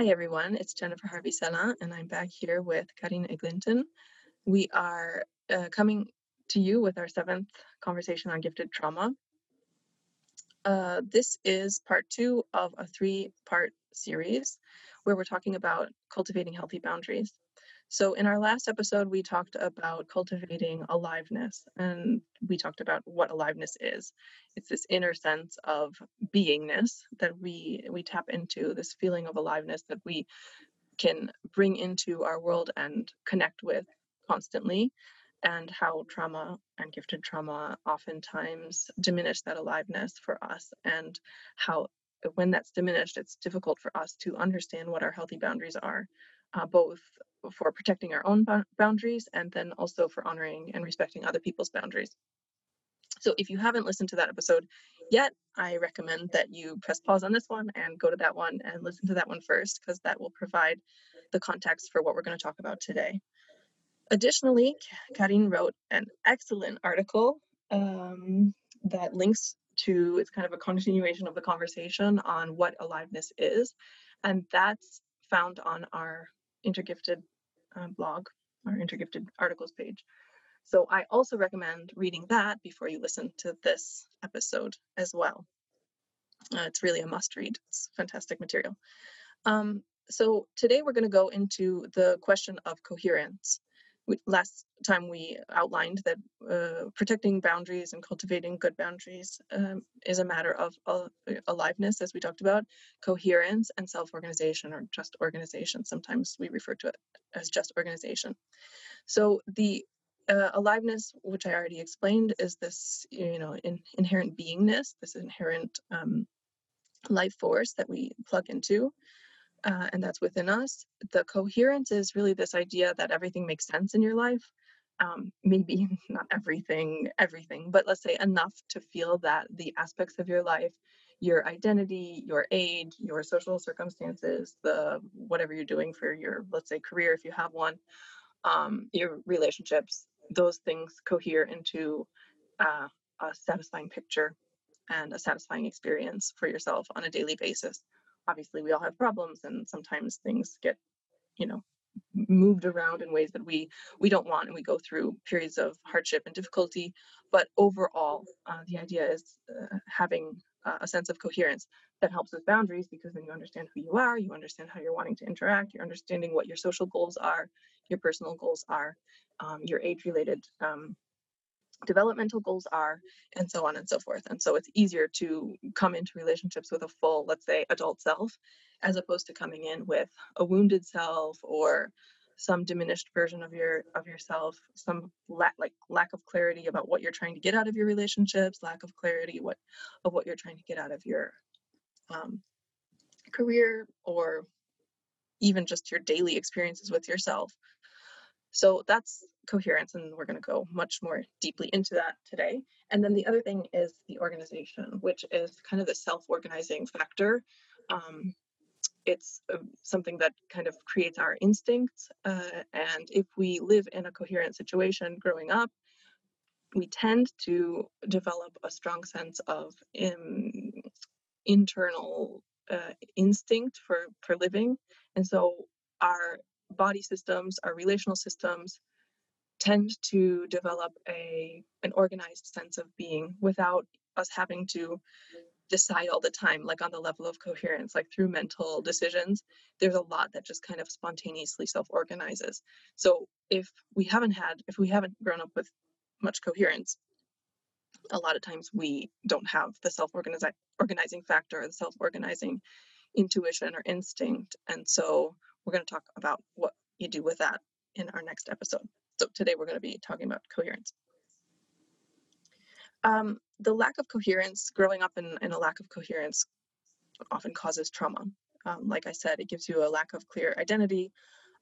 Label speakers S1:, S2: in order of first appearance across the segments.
S1: Hi, everyone. It's Jennifer Harvey Sena, and I'm back here with Karin Eglinton. We are uh, coming to you with our seventh conversation on gifted trauma. Uh, this is part two of a three part series where we're talking about cultivating healthy boundaries. So, in our last episode, we talked about cultivating aliveness, and we talked about what aliveness is. It's this inner sense of beingness that we we tap into, this feeling of aliveness that we can bring into our world and connect with constantly, and how trauma and gifted trauma oftentimes diminish that aliveness for us, and how when that's diminished, it's difficult for us to understand what our healthy boundaries are, uh, both for protecting our own boundaries and then also for honoring and respecting other people's boundaries. So if you haven't listened to that episode yet, I recommend that you press pause on this one and go to that one and listen to that one first because that will provide the context for what we're going to talk about today. Additionally, Karin wrote an excellent article um, that links to, it's kind of a continuation of the conversation on what aliveness is. And that's found on our intergifted uh, blog, our intergifted articles page. So I also recommend reading that before you listen to this episode as well. Uh, it's really a must read. It's fantastic material. Um, so today we're going to go into the question of coherence we, last time we outlined that uh, protecting boundaries and cultivating good boundaries um, is a matter of uh, aliveness, as we talked about, coherence, and self organization, or just organization. Sometimes we refer to it as just organization. So the uh, aliveness, which I already explained, is this you know in, inherent beingness, this inherent um, life force that we plug into uh, and that's within us. The coherence is really this idea that everything makes sense in your life. Um, maybe not everything, everything, but let's say enough to feel that the aspects of your life, your identity, your age, your social circumstances, the whatever you're doing for your, let's say, career if you have one, um, your relationships, those things cohere into uh, a satisfying picture and a satisfying experience for yourself on a daily basis obviously we all have problems and sometimes things get you know moved around in ways that we we don't want and we go through periods of hardship and difficulty. But overall uh, the idea is uh, having uh, a sense of coherence that helps with boundaries because then you understand who you are you understand how you're wanting to interact you're understanding what your social goals are your personal goals are um, your age related um, developmental goals are, and so on and so forth. And so it's easier to come into relationships with a full, let's say, adult self, as opposed to coming in with a wounded self or some diminished version of your of yourself, some lack like lack of clarity about what you're trying to get out of your relationships, lack of clarity what of what you're trying to get out of your um, career or even just your daily experiences with yourself. So that's coherence, and we're going to go much more deeply into that today. And then the other thing is the organization, which is kind of the self organizing factor. Um, it's uh, something that kind of creates our instincts. Uh, and if we live in a coherent situation growing up, we tend to develop a strong sense of um, internal uh, instinct for, for living. And so our body systems, our relational systems tend to develop a an organized sense of being without us having to decide all the time like on the level of coherence like through mental decisions there's a lot that just kind of spontaneously self-organizes. So if we haven't had if we haven't grown up with much coherence a lot of times we don't have the self-organizing organizing factor the self-organizing intuition or instinct. And so we're going to talk about what you do with that in our next episode. So today we're going to be talking about coherence. Um, the lack of coherence, growing up in, in, a lack of coherence, often causes trauma. Um, like I said, it gives you a lack of clear identity,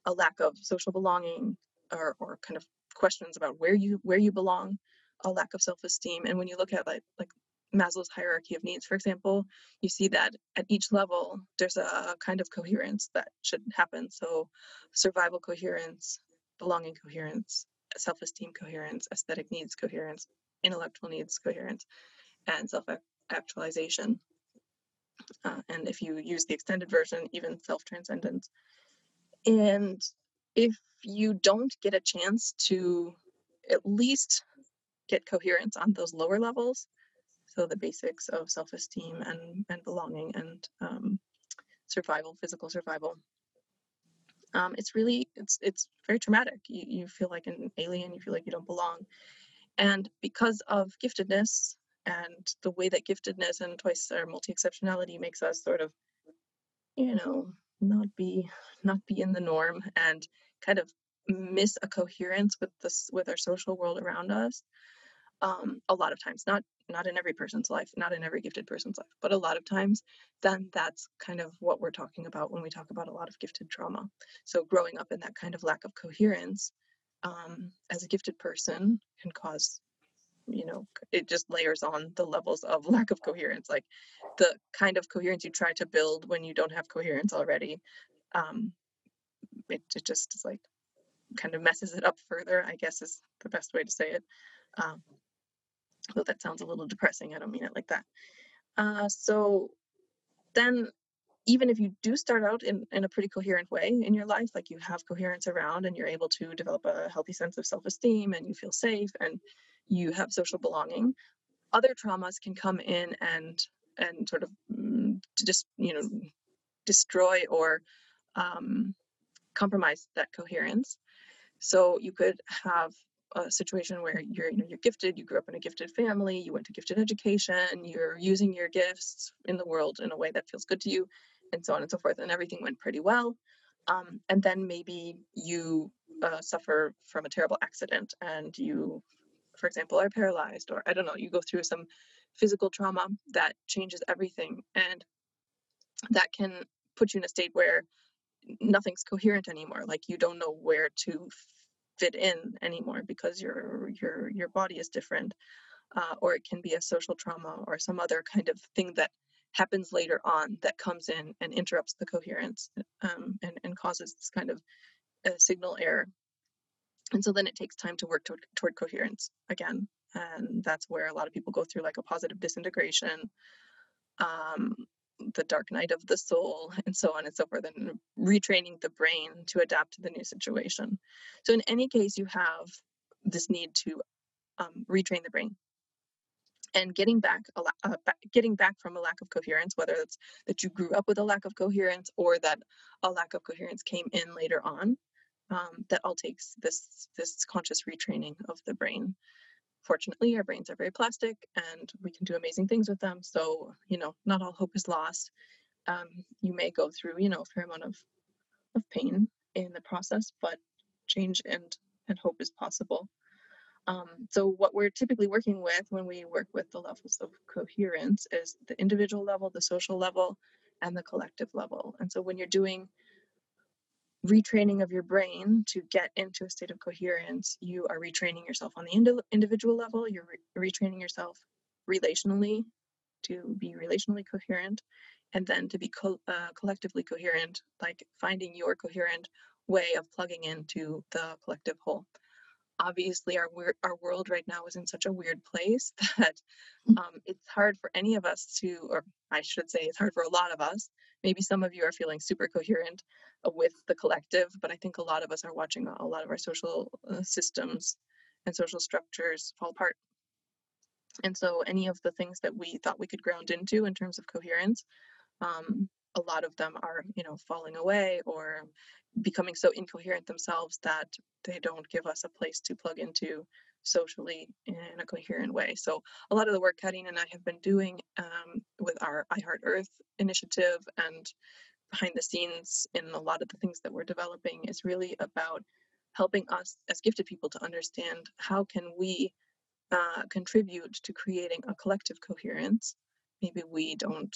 S1: a lack of social belonging, or, or kind of questions about where you where you belong, a lack of self-esteem. And when you look at like like Maslow's hierarchy of needs, for example, you see that at each level, there's a kind of coherence that should happen. So, survival coherence, belonging coherence, self esteem coherence, aesthetic needs coherence, intellectual needs coherence, and self actualization. uh, and if you use the extended version, even self transcendence. And if you don't get a chance to at least get coherence on those lower levels, so the basics of self esteem and, and belonging and um, survival, physical survival. Um, it's really it's it's very traumatic. You, you feel like an alien. You feel like you don't belong, and because of giftedness and the way that giftedness and twice our multi exceptionality makes us sort of, you know, not be not be in the norm and kind of miss a coherence with this with our social world around us um, a lot of times not not in every person's life not in every gifted person's life but a lot of times then that's kind of what we're talking about when we talk about a lot of gifted trauma. So growing up in that kind of lack of coherence um, as a gifted person can cause you know it just layers on the levels of lack of coherence like the kind of coherence you try to build when you don't have coherence already um, it, it just is like kind of messes it up further i guess is the best way to say it um, though that sounds a little depressing i don't mean it like that. Uh, so then even if you do start out in, in a pretty coherent way in your life like you have coherence around and you're able to develop a healthy sense of self-esteem and you feel safe and you have social belonging other traumas can come in and and sort of mm, just you know destroy or um, compromise that coherence. So you could have a situation where you're you know you're gifted you grew up in a gifted family you went to gifted education you're using your gifts in the world in a way that feels good to you and so on and so forth and everything went pretty well um, and then maybe you uh, suffer from a terrible accident and you for example are paralyzed or i don't know you go through some physical trauma that changes everything and that can put you in a state where nothing's coherent anymore like you don't know where to fit in anymore because your your your body is different uh, or it can be a social trauma or some other kind of thing that happens later on that comes in and interrupts the coherence um, and, and causes this kind of uh, signal error. And so then it takes time to work toward, toward coherence again and that's where a lot of people go through like a positive disintegration um, the dark night of the soul and so on and so forth and retraining the brain to adapt to the new situation. So in any case you have this need to um, retrain the brain. And getting back uh, getting back from a lack of coherence whether it's that you grew up with a lack of coherence or that a lack of coherence came in later on um, that all takes this this conscious retraining of the brain fortunately our brains are very plastic and we can do amazing things with them so you know not all hope is lost. Um, you may go through you know a fair amount of of pain in the process but change and and hope is possible. Um, so what we're typically working with when we work with the levels of coherence is the individual level the social level and the collective level. And so when you're doing retraining of your brain to get into a state of coherence, you are retraining yourself on the indi- individual level, you're re- retraining yourself relationally to be relationally coherent, and then to be co- uh, collectively coherent, like finding your coherent way of plugging into the collective whole obviously our our world right now is in such a weird place that mm. um, it's hard for any of us to, or I should say, it's hard for a lot of us. Maybe some of you are feeling super coherent uh, with the collective, but I think a lot of us are watching a lot of our social uh, systems and social structures fall apart. And so, any of the things that we thought we could ground into in terms of coherence, um, a lot of them are, you know, falling away or becoming so incoherent themselves that they don't give us a place to plug into socially in a coherent way. So a lot of the work Karin and I have been doing um, with our I Heart Earth initiative and behind the scenes in a lot of the things that we're developing is really about helping us as gifted people to understand how can we uh, contribute to creating a collective coherence. Maybe we don't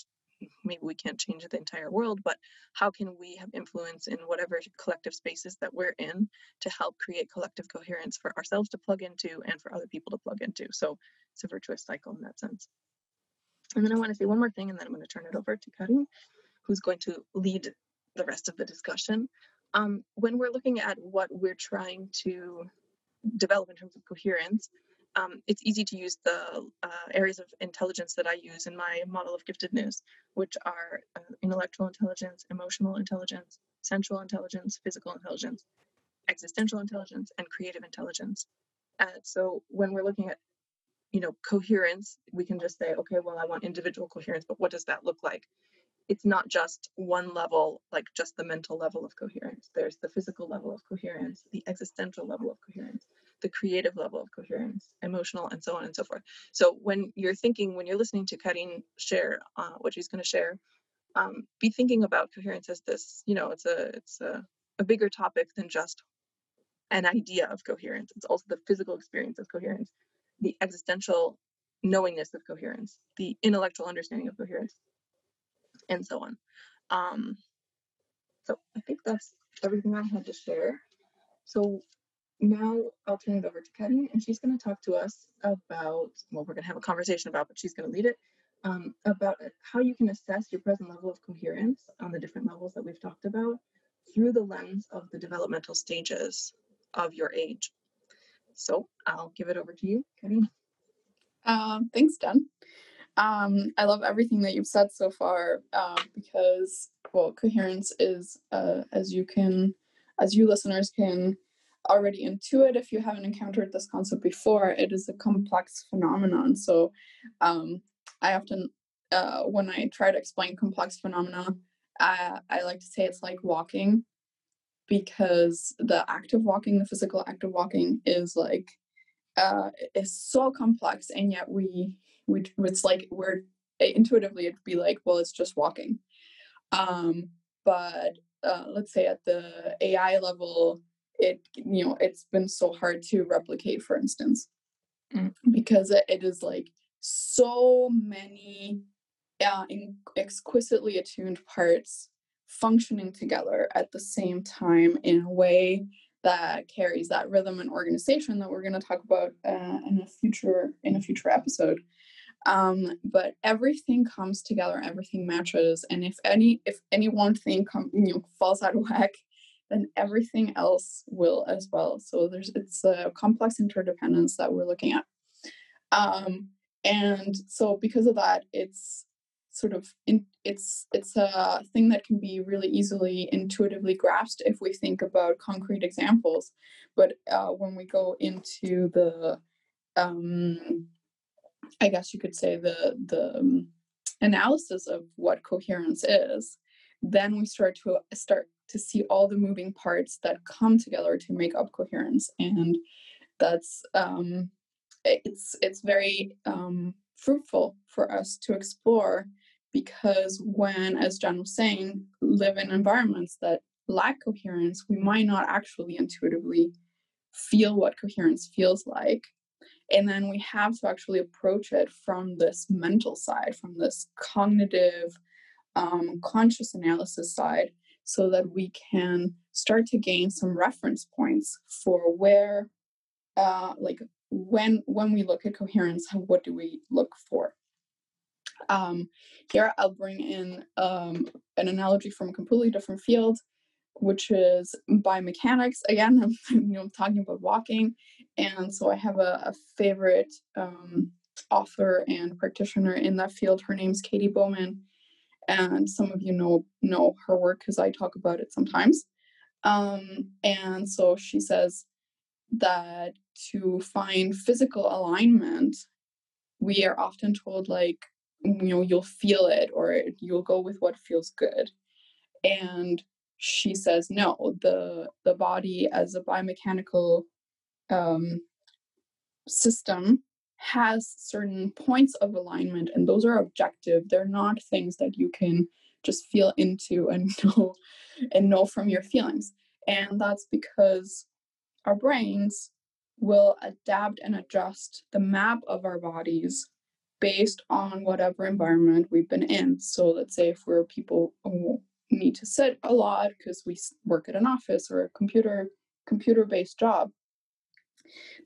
S1: maybe we can't change the entire world, but how can we have influence in whatever collective spaces that we're in to help create collective coherence for ourselves to plug into and for other people to plug into? So it's a virtuous cycle in that sense. And then I want to say one more thing, and then I'm going to turn it over to Karin, who's going to lead the rest of the discussion. Um, when we're looking at what we're trying to develop in terms of coherence, um, it's easy to use the uh, areas of intelligence that I use in my model of giftedness, which are uh, intellectual intelligence, emotional intelligence, sensual intelligence, physical intelligence, existential intelligence, and creative intelligence. Uh, so when we're looking at you know coherence, we can just say, okay, well, I want individual coherence, but what does that look like? It's not just one level, like just the mental level of coherence. There's the physical level of coherence, the existential level of coherence, the creative level of coherence, emotional, and so on and so forth. So when you're thinking, when you're listening to Karin share uh, what she's going to share, um, be thinking about coherence as this, you know, it's a it's a, a bigger topic than just an idea of coherence. It's also the physical experience of coherence, the existential knowingness of coherence, the intellectual understanding of coherence, and so on. Um, so I think that's everything I had to share. So now I'll turn it over to Karin, and she's going to talk to us about, well, we're going to have a conversation about, but she's going to lead it, um, about how you can assess your present level of coherence on the different levels that we've talked about through the lens of the developmental stages of your age. So I'll give it over to you, Karin.
S2: Um, thanks, Jen. Um, I love everything that you've said so far um, because, well, coherence is, uh, as you can, as you listeners can already intuit if you haven't encountered this concept before, it is a complex phenomenon. So um, I often, uh, when I try to explain complex phenomena, I, I like to say it's like walking because the act of walking, the physical act of walking is like, uh, is so complex and yet we, we, it's like we're intuitively it'd be like, well, it's just walking. Um, but uh, let's say at the AI level, it you know it's been so hard to replicate for instance mm. because it, it is like so many uh, exquisitely attuned parts functioning together at the same time in a way that carries that rhythm and organization that we're going to talk about uh, in a future in a future episode um, but everything comes together everything matches and if any if any one thing come you know falls out of whack then everything else will as well. So there's it's a complex interdependence that we're looking at. Um, and so because of that, it's sort of in, it's it's a thing that can be really easily intuitively grasped if we think about concrete examples. But uh, when we go into the um, I guess you could say the the um, analysis of what coherence is, then we start to start to see all the moving parts that come together to make up coherence and that's um, it's it's very um, fruitful for us to explore because when as Jen was saying live in environments that lack coherence we might not actually intuitively feel what coherence feels like. And then we have to actually approach it from this mental side from this cognitive um, conscious analysis side so that we can start to gain some reference points for where uh, like when when we look at coherence what do we look for? Um, here i'll bring in um, an analogy from a completely different field which is biomechanics. Again i'm you know talking about walking and so i have a, a favorite um, author and practitioner in that field. Her name's Katy Bowman and some of you know know her work because I talk about it sometimes. Um, and so she says that to find physical alignment, we are often told like you know you'll feel it or you'll go with what feels good, and she says no the the body as a biomechanical um, system has certain points of alignment and those are objective. They're not things that you can just feel into and know and know from your feelings. And that's because our brains will adapt and adjust the map of our bodies based on whatever environment we've been in. So let's say if we're people who need to sit a lot because we work at an office or a computer computer based job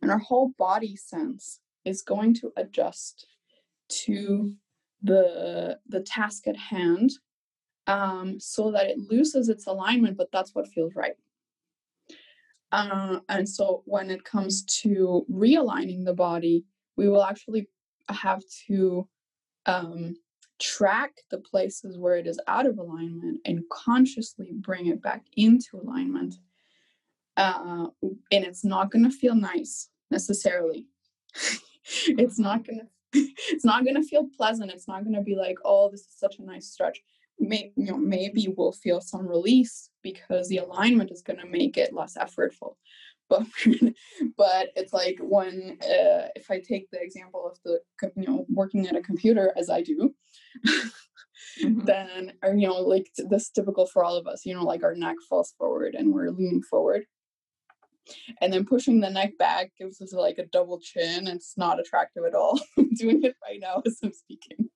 S2: and our whole body sense is going to adjust to the the task at hand um, so that it loses its alignment, but that's what feels right. Uh, and so when it comes to realigning the body, we will actually have to um, track the places where it is out of alignment and consciously bring it back into alignment. Uh, and it's not going to feel nice necessarily. it's not to it's not to feel pleasant. It's not to be like, oh, this is such a nice stretch. May, you know, maybe we'll feel some release because the alignment is going to make it less effortful. But but it's like when uh, if I take the example of the you know working at a computer as I do, mm-hmm. then or you know like this typical for all of us. You know, like our neck falls forward and we're leaning forward and then pushing the neck back gives us like a double chin. It's not attractive at all. I'm doing it right now as I'm speaking.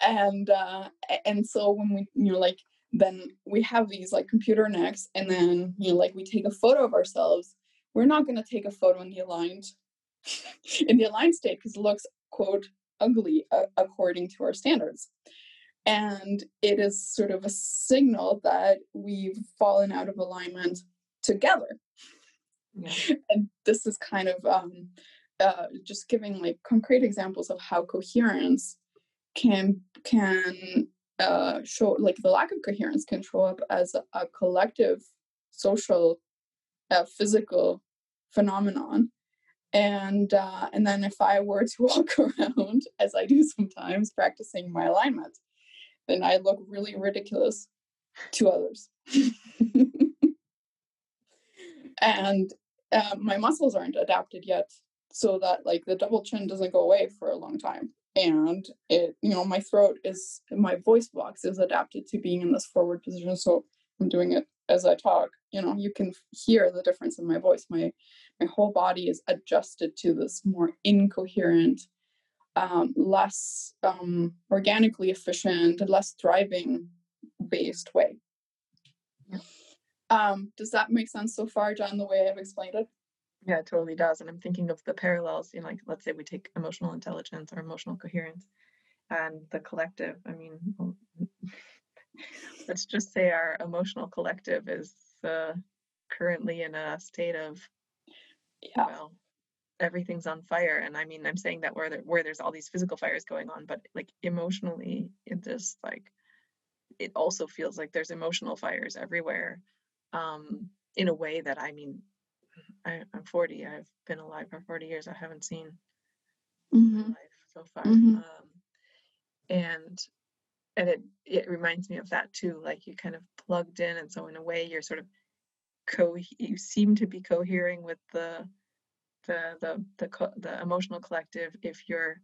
S2: and uh and so when we you know like then we have these like computer necks and then you know like we take a photo of ourselves we're not going to take a photo in the aligned in the aligned state because it looks quote ugly uh, according to our standards and it is sort of a signal that we've fallen out of alignment together. Yeah. And this is kind of um, uh, just giving like concrete examples of how coherence can can uh, show like the lack of coherence can show up as a, a collective social uh, physical phenomenon and uh, and then if i were to walk around as i do sometimes practicing my alignment then I look really ridiculous to others. and uh, my muscles aren't adapted yet so that like the double chin doesn't go away for a long time. And it you know my throat is my voice box is adapted to being in this forward position so i'm doing it as i talk. You know you can hear the difference in my voice. My my whole body is adjusted to this more incoherent um, less um, organically efficient, less thriving based way. Yeah. Um, does that make sense so far, Jen, the way I've explained it?
S1: Yeah, it totally does. And I'm thinking of the parallels, you know, like let's say we take emotional intelligence or emotional coherence and the collective. I mean, let's just say our emotional collective is uh, currently in a state of, yeah. well, everything's on fire and i mean i'm saying that where there, where there's all these physical fires going on but like emotionally it just like it also feels like there's emotional fires everywhere um in a way that i mean I, am 40 i've been alive for 40 years i haven't seen mm-hmm. life so far mm-hmm. um and and it it reminds me of that too like you kind of plugged in and so in a way you're sort of co you seem to be cohering with the the the the, co- the emotional collective if you're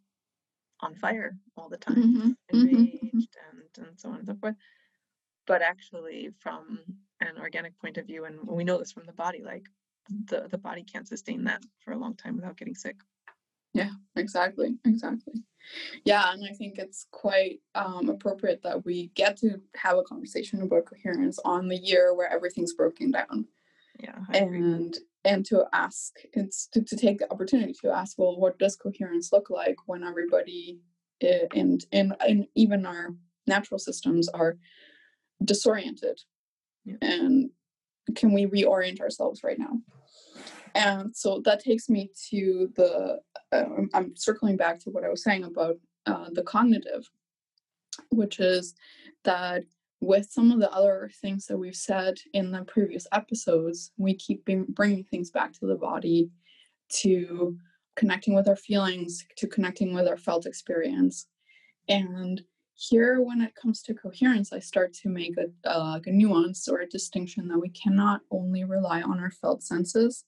S1: on fire all the time, mm-hmm. mm-hmm. enraged mm-hmm. and and so on and so forth. But actually, from an organic point of view, and we know this from the body, like the the body can't sustain that for a long time without getting sick.
S2: Yeah, exactly, exactly. Yeah, and I think it's quite um, appropriate that we get to have a conversation about coherence on the year where everything's broken down.
S1: Yeah,
S2: and and to ask it's to, to take the opportunity to ask well what does coherence look like when everybody and and, and even our natural systems are disoriented yeah. and can we reorient ourselves right now and so that takes me to the uh, i'm circling back to what i was saying about uh, the cognitive which is that with some of the other things that we've said in the previous episodes, we keep bringing things back to the body, to connecting with our feelings, to connecting with our felt experience. And here, when it comes to coherence, I start to make a, a nuance or a distinction that we cannot only rely on our felt senses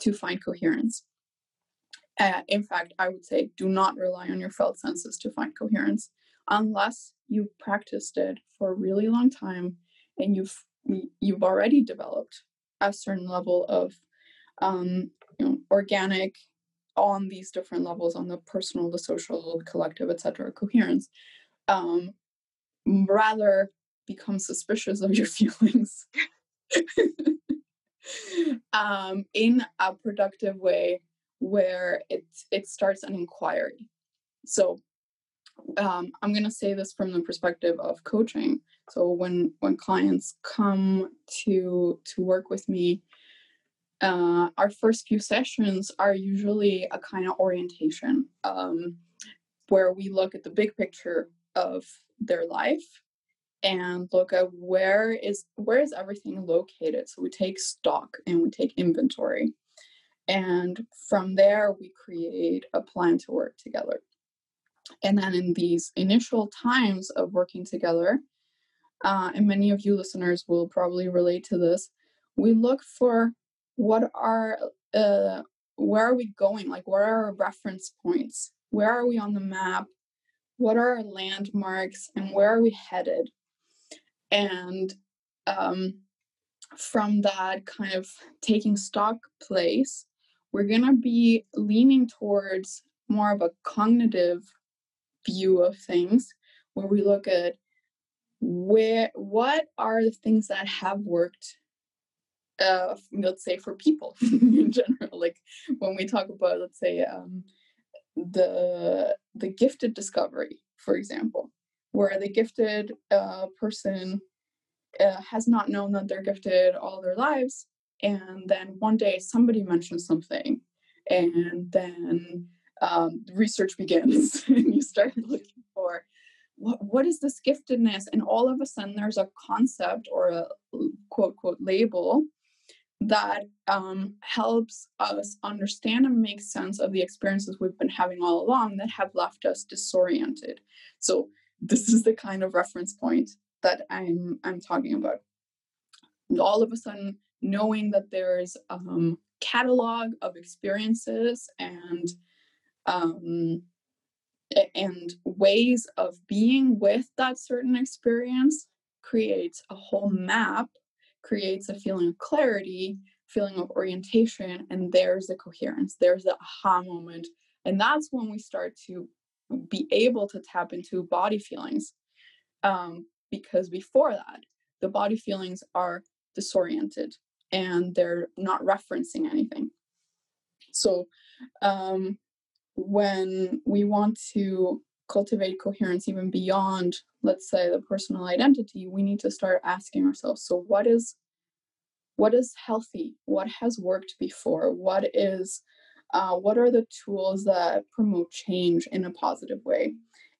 S2: to find coherence. Uh, in fact, I would say do not rely on your felt senses to find coherence unless you've practiced it for a really long time and you've you've already developed a certain level of um, you know organic on these different levels on the personal the social the collective etc coherence um, rather become suspicious of your feelings. Um, in a productive way where it it starts an inquiry. So um, I'm going to say this from the perspective of coaching. So when when clients come to to work with me, uh, our first few sessions are usually a kind of orientation um, where we look at the big picture of their life and look at where is where is everything located. So we take stock and we take inventory. And from there we create a plan to work together and then in these initial times of working together uh, and many of you listeners will probably relate to this we look for what are uh, where are we going? Like what are our reference points? Where are we on the map? What are our landmarks? And where are we headed? And um, from that kind of taking stock place we're to be leaning towards more of a cognitive view of things where we look at where what are the things that have worked uh let's say for people in general like when we talk about let's say um the the gifted discovery for example where the gifted uh, person uh, has not known that they're gifted all their lives and then one day somebody mentions something and then um, research begins and you start looking for what, what is this giftedness? And all of a sudden there's a concept or a quote quote label that um, helps us understand and make sense of the experiences we've been having all along that have left us disoriented. So this is the kind of reference point that i'm i'm talking about. All of a sudden knowing that there's um, catalog of experiences and um, and ways of being with that certain experience creates a whole map creates a feeling of clarity feeling of orientation and there's the coherence there's the aha moment. And that's when we start to be able to tap into body feelings um, because before that the body feelings are disoriented and they're not referencing anything. So um, when we want to cultivate coherence even beyond let's say the personal identity we need to start asking ourselves so what is what is healthy? What has worked before? What is uh, what are the tools that promote change in a positive way?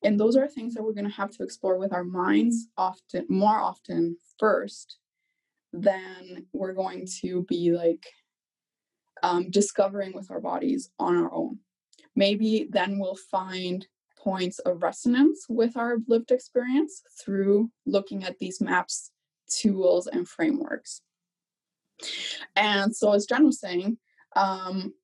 S2: And those are things that we're going to have to explore with our minds often more often first than we're going to be like um, discovering with our bodies on our own maybe then we'll find points of resonance with our lived experience through looking at these maps tools and frameworks. And so as jen was saying um,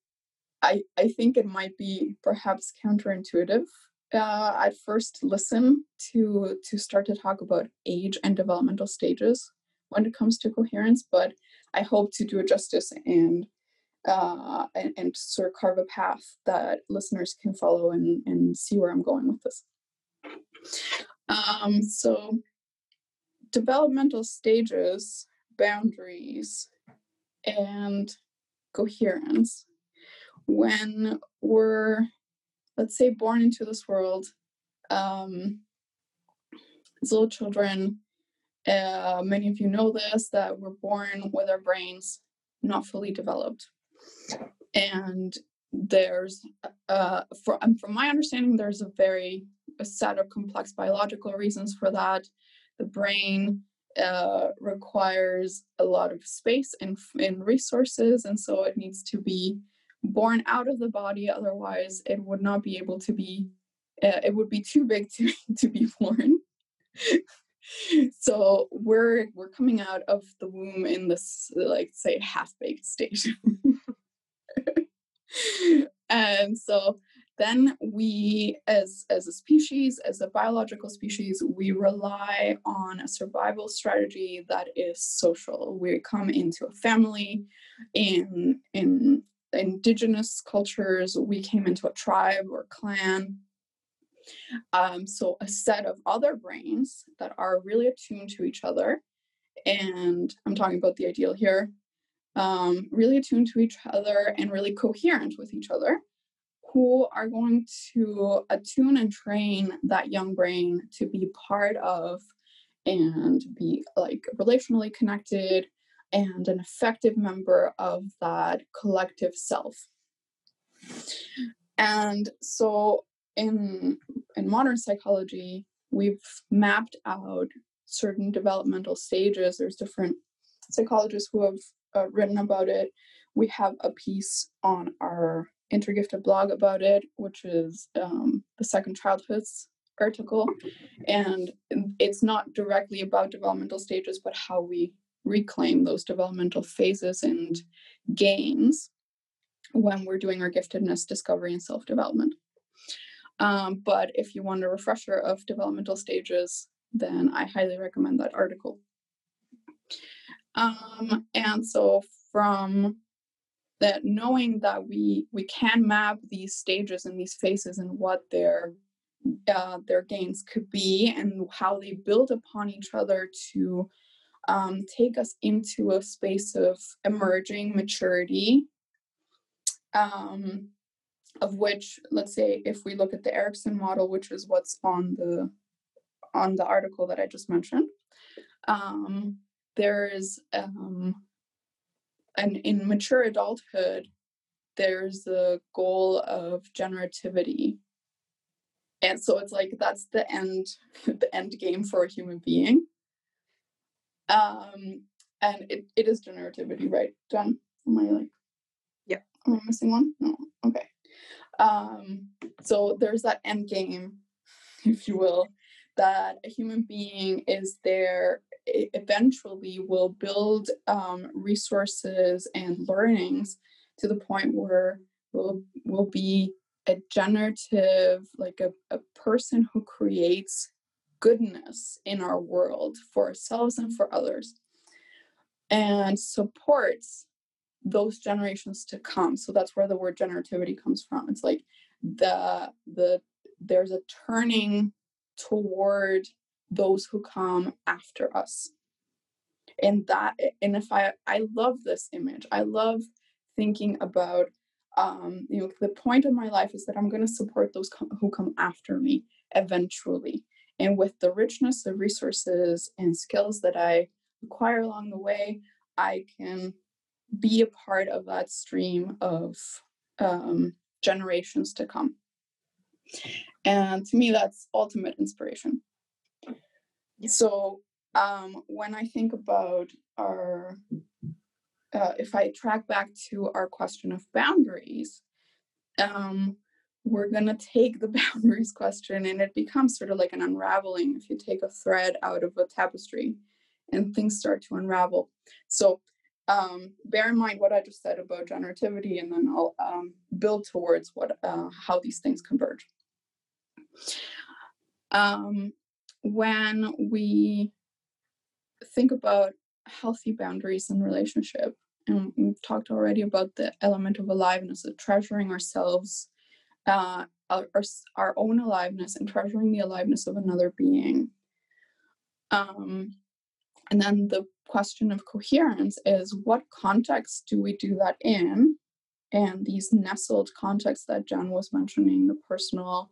S2: I, I think it might be perhaps counterintuitive uh, at first listen to to start to talk about age and developmental stages when it comes to coherence, but I hope to do it justice and uh, and, and sort of carve a path that listeners can follow and, and see where I'm going with this. Um, so developmental stages, boundaries, and coherence when we're, let's say, born into this world, um, as little children, uh, many of you know this, that we're born with our brains not fully developed. And there's, uh, for, um, from my understanding, there's a very a set of complex biological reasons for that. The brain uh, requires a lot of space and, and resources, and so it needs to be born out of the body otherwise it would not be able to be uh, it would be too big to to be born so we're we're coming out of the womb in this like say half baked state and so then we as as a species as a biological species we rely on a survival strategy that is social we come into a family in in indigenous cultures, we came into a tribe or clan. Um, so a set of other brains that are really attuned to each other. And I'm talking about the ideal here, um, really attuned to each other and really coherent with each other, who are going to attune and train that young brain to be part of and be like relationally connected and an effective member of that collective self. And so in in modern psychology, we've mapped out certain developmental stages. There's different psychologists who have uh, written about it. We have a piece on our Intergifted blog about it, which is um, the second childhoods article. And it's not directly about developmental stages, but how we reclaim those developmental phases and gains when we're doing our giftedness discovery and self development. Um, but if you want a refresher of developmental stages, then I highly recommend that article. Um, and so from that knowing that we we can map these stages and these phases and what their uh, their gains could be and how they build upon each other to um, take us into a space of emerging maturity um, of which let's say if we look at the Erikson model which is what's on the on the article that I just mentioned um, there is um, an in mature adulthood there's the goal of generativity. And so it's like that's the end the end game for a human being. Um and it, it is generativity right Jen? am i like
S1: yeah.
S2: am i missing one? No okay. Um so there's that end game if you will that a human being is there eventually will build um, resources and learnings to the point where we'll, we'll be a generative, like a, a person who creates goodness in our world for ourselves and for others and supports those generations to come. So that's where the word generativity comes from. It's like the the there's a turning toward those who come after us and that and if i i love this image i love thinking about um, you know, the point of my life is that I'm going to support those com- who come after me eventually. And with the richness of resources and skills that I acquire along the way, I can be a part of that stream of um, generations to come. And to me, that's ultimate inspiration. So um, when I think about our uh, if I track back to our question of boundaries, um, we're going to take the boundaries question and it becomes sort of like an unraveling if you take a thread out of a tapestry and things start to unravel. So um, bear in mind what I just said about generativity and then I'll um, build towards what uh, how these things converge. Um, when we think about healthy boundaries in relationship. And we've talked already about the element of aliveness, of treasuring ourselves, uh, our, our own aliveness, and treasuring the aliveness of another being. Um, and then the question of coherence is what context do we do that in? And these nestled contexts that Jen was mentioning, the personal,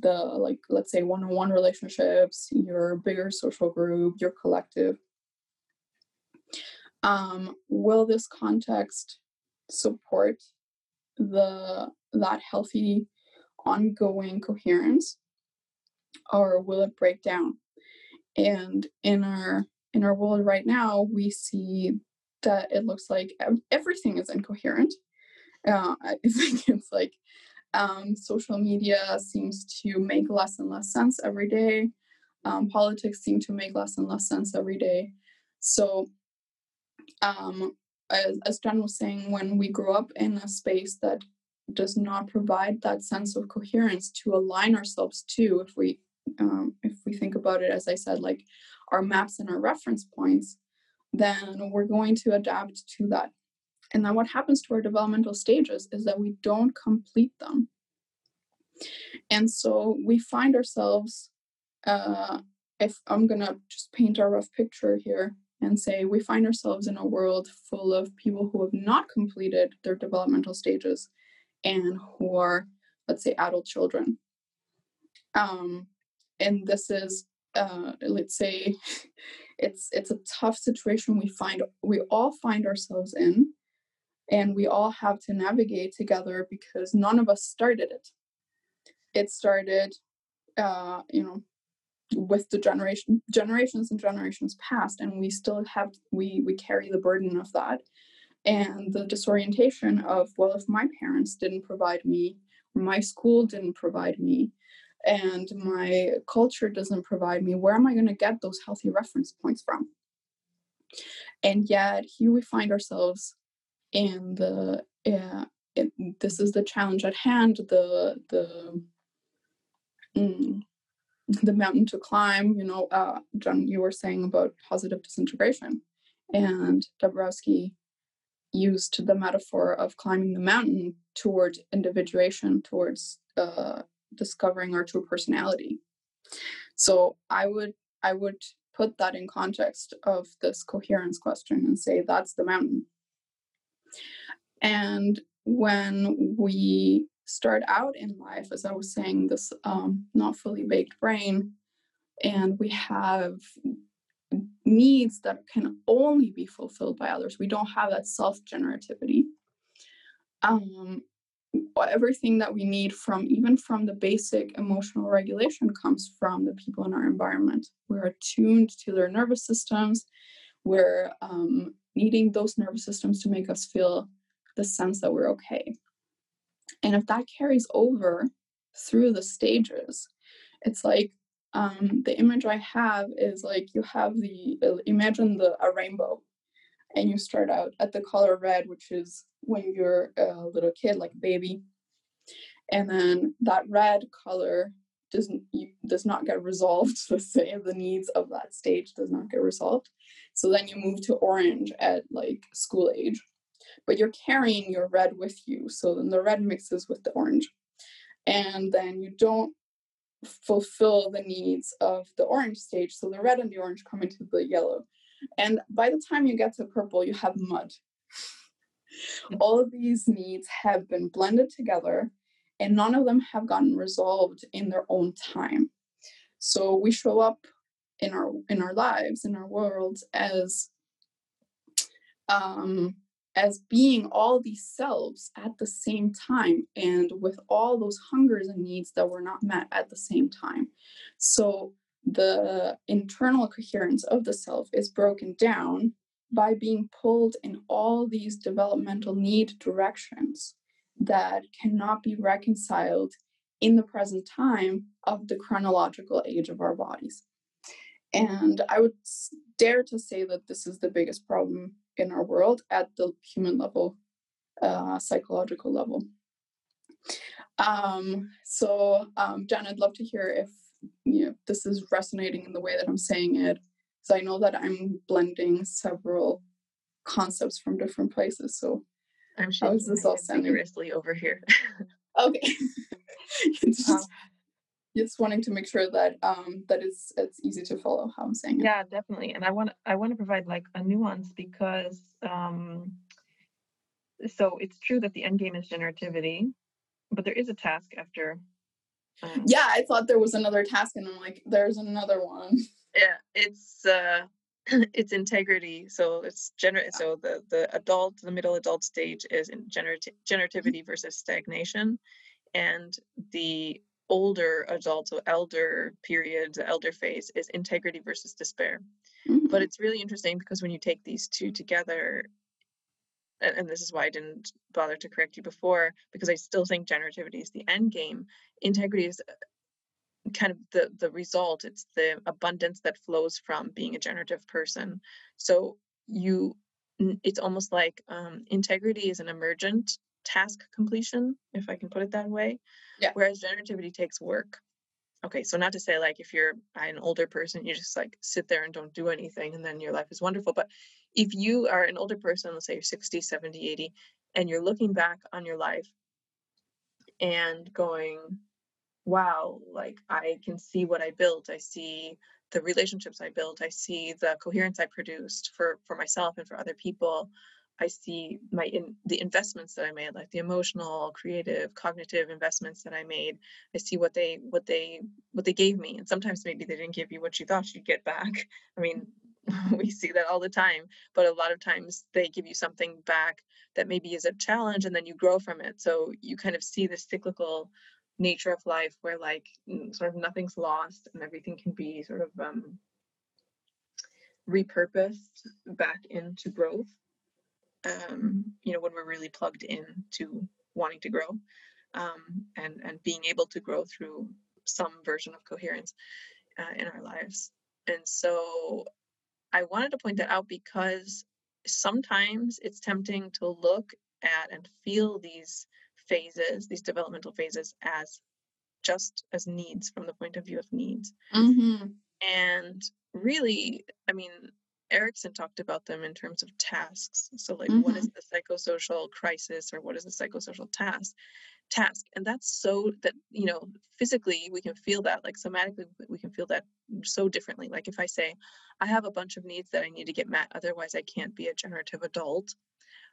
S2: the like, let's say one on one relationships, your bigger social group, your collective. Um, will this context support the that healthy ongoing coherence? Or will it break down? And in our in our world right now we see that it looks like everything is incoherent. Uh, i think it's like um, social media seems to make less and less sense every day um, politics seem to make less and less sense every day so um, as, as Jen was saying, when we grow up in a space that does not provide that sense of coherence to align ourselves to, if we um, if we think about it, as I said, like our maps and our reference points, then we're going to adapt to that. And then what happens to our developmental stages is that we don't complete them. And so we find ourselves, uh, if I'm going to just paint a rough picture here, and say we find ourselves in a world full of people who have not completed their developmental stages and who are let's say adult children um, and this is uh, let's say it's it's a tough situation we find we all find ourselves in and we all have to navigate together because none of us started it. It started uh, you know with the generation generations and generations past and we still have we we carry the burden of that. And the disorientation of well if my parents didn't provide me my school didn't provide me and my culture doesn't provide me where am i going to get those healthy reference points from? And yet here we find ourselves in the yeah it, this is the challenge at hand the the mm, the mountain to climb you know uh, john you were saying about positive disintegration and dabrowski used the metaphor of climbing the mountain towards individuation towards uh, discovering our true personality. So i would i would put that in context of this coherence question and say that's the mountain and when we start out in life, as I was saying, this um, not fully baked brain, and we have needs that can only be fulfilled by others. We don't have that self generativity. Um, everything that we need from even from the basic emotional regulation comes from the people in our environment. We're attuned to their nervous systems. We're um, needing those nervous systems to make us feel the sense that we're okay. And if that carries over through the stages, it's like um, the image I have is like you have the imagine the a rainbow, and you start out at the color red, which is when you're a little kid, like a baby, and then that red color doesn't does not get resolved. Let's say the needs of that stage does not get resolved, so then you move to orange at like school age, but you're carrying your red with you. So then the red mixes with the orange. And then you don't fulfill the needs of the orange stage. So the red and the orange come into the yellow. And by the time you get to purple, you have mud. Hmm. All of these needs have been blended together and none of them have gotten resolved in their own time. So we show up in our in our lives, in our worlds as um, as being all these selves at the same time and with all those hungers and needs that were not met at the same time. So the internal coherence of the self is broken down by being pulled in all these developmental need directions that cannot be reconciled in the present time of the chronological age of our bodies. And I would dare to say that this is the biggest problem in our world at the human level, uh, psychological level. Um, so, um, Jen, I'd love to hear if you know, this is resonating in the way that I'm saying it, because I know that I'm blending several concepts from different places. So,
S1: I'm how is this all sounding? Vigorously over here.
S2: okay. just, um, just wanting to make sure that um that it's it's easy to follow how I'm saying
S1: it. Yeah, definitely. And I want I want to provide like a nuance because um so it's true that the end game is generativity, but there is a task after.
S2: Um, yeah, I thought there was another task, and I'm like, there's another one.
S1: Yeah, it's uh it's integrity. So it's gener yeah. so the the adult, the middle adult stage is in generati- generativity versus stagnation. And the older adults, so elder period, the elder phase is integrity versus despair. Mm-hmm. But it's really interesting because when you take these two together, and, and, this is why I didn't bother to correct you before, because I still think generativity is the end game. Integrity is uh, kind of the the result. It's the abundance that flows from being a generative person. So you, it's almost like um, integrity is an emergent task completion, if I can put it that way.
S2: Yeah.
S1: Whereas generativity takes work. Okay, so not to say like if you're an older person, you just like sit there and don't do anything and then your life is wonderful. But if you are an older person, let's say you're 60, 70, 80, and you're looking back on your life and going, wow, like I can see what I built. I see the relationships I built. I see the coherence I produced for for myself and for other people. I see my in the investments that I made, like the emotional, creative, cognitive investments that I made. I see what they what they what they gave me, and sometimes maybe they didn't give you what you thought you'd get back. I mean, we see that all the time, but a lot of times they give you something back that maybe is a challenge, and then you grow from it. So you kind of see the cyclical nature of life, where like sort of nothing's lost and everything can be sort of um, repurposed back into growth um, you know when we're really plugged in to wanting to grow um, and and being able to grow through some version of coherence uh, in our lives and so i wanted to point that out because sometimes it's tempting to look at and feel these phases these developmental phases as just as needs from the point of view of needs
S2: Mm-hmm.
S1: and really, I mean, Erikson talked about them in terms of tasks. So, like, what is mm-hmm. the psychosocial crisis or what is the psychosocial task? Task, and that's so that you know physically we can feel that, like somatically we can feel that so differently. Like if I say, I have a bunch of needs that I need to get met, otherwise I can't be a generative adult,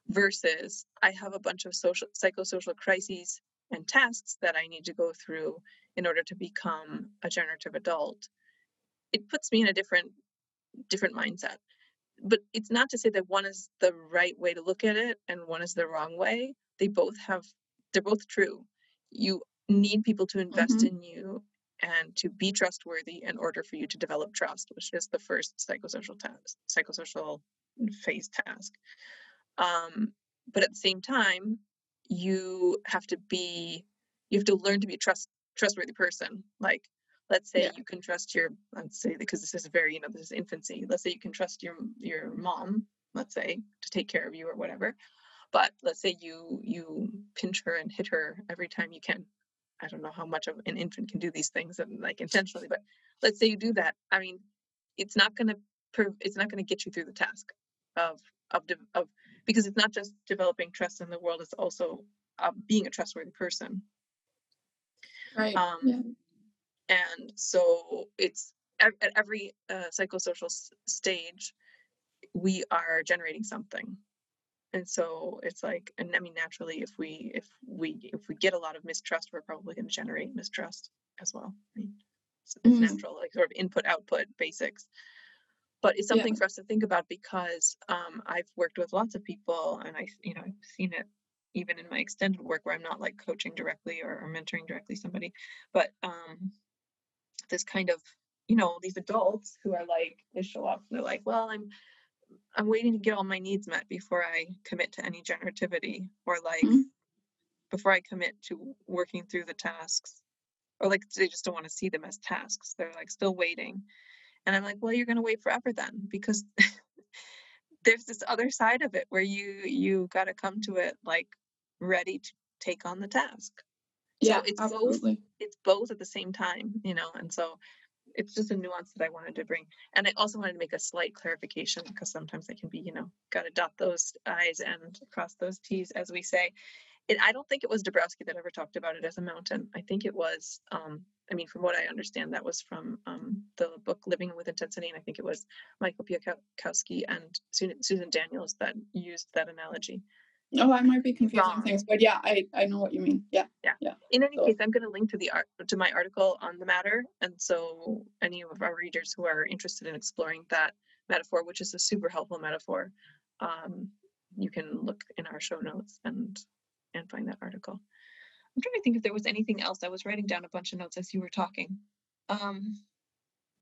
S1: versus I have a bunch of social psychosocial crises and tasks that I need to go through in order to become a generative adult it puts me in a different different mindset. But it's not to say that one is the right way to look at it and one is the wrong way. They both have they're both true. You need people to invest
S2: Mhm.
S1: in you and to be trustworthy in order for you to develop trust which is the first psychosocial task psychosocial phase task. Um, but at the same time you have to be you have to learn to be a trust trustworthy person. Like let's say
S2: Yeah.
S1: you can trust your let's say because this is very you know this is infancy let's say you can trust your your mom let's say to take care of you or whatever but let's say you you pinch her and hit her every time you can i don't know how much of an infant can do these things and like intentionally but let's say you do that i mean it's not going to it's not going to get you through the task of of of because it's not just developing trust in the world it's also uh, being a trustworthy person
S2: Right.
S1: um,
S2: yeah.
S1: And so it's at, every uh, psychosocial s- stage we are generating something and so it's like and i mean naturally if we if we if we get a lot of mistrust we're probably going to generate mistrust as well I mean, it's, it's
S2: Mhm.
S1: natural like sort of input output basics but it's
S2: Yeah.
S1: something for us to think about because um, i've worked with lots of people and i you know i've seen it even in my extended work where i'm not like coaching directly or, or mentoring directly somebody but um, this kind of you know these adults who are like they show up and they're like well i'm i'm waiting to get all my needs met before i commit to any generativity or like
S2: Mhm.
S1: before i commit to working through the tasks. Or like they just don't want to see them as tasks. They're like still waiting. And i'm like well you're going to wait forever then because there's this other side of it where you you got to come to it like ready to take on the task
S2: Yeah.
S1: so it's both
S2: absolutely.
S1: it's both at the same time you know and so it's just a nuance that i wanted to bring and i also wanted to make a slight clarification because sometimes they can be you know got to dot those i's and cross those t's as we say it, i don't think it was dabrowski that ever talked about it as a mountain i think it was um, i mean from what i understand that was from um, the book living with intensity and i think it was michael Piechowski and susan, susan daniels that used that analogy
S2: Oh, I might be confusing
S1: Wrong.
S2: things, but yeah, I I know what you mean. Yeah. Yeah. yeah.
S1: In any
S2: So-
S1: case i'm going to link to the art to my article on the matter and so any of our readers who are interested in exploring that metaphor which is a super helpful metaphor um, you can look in our show notes and and find that article i'm trying to think if there was anything else i was writing down a bunch of notes as you were talking um,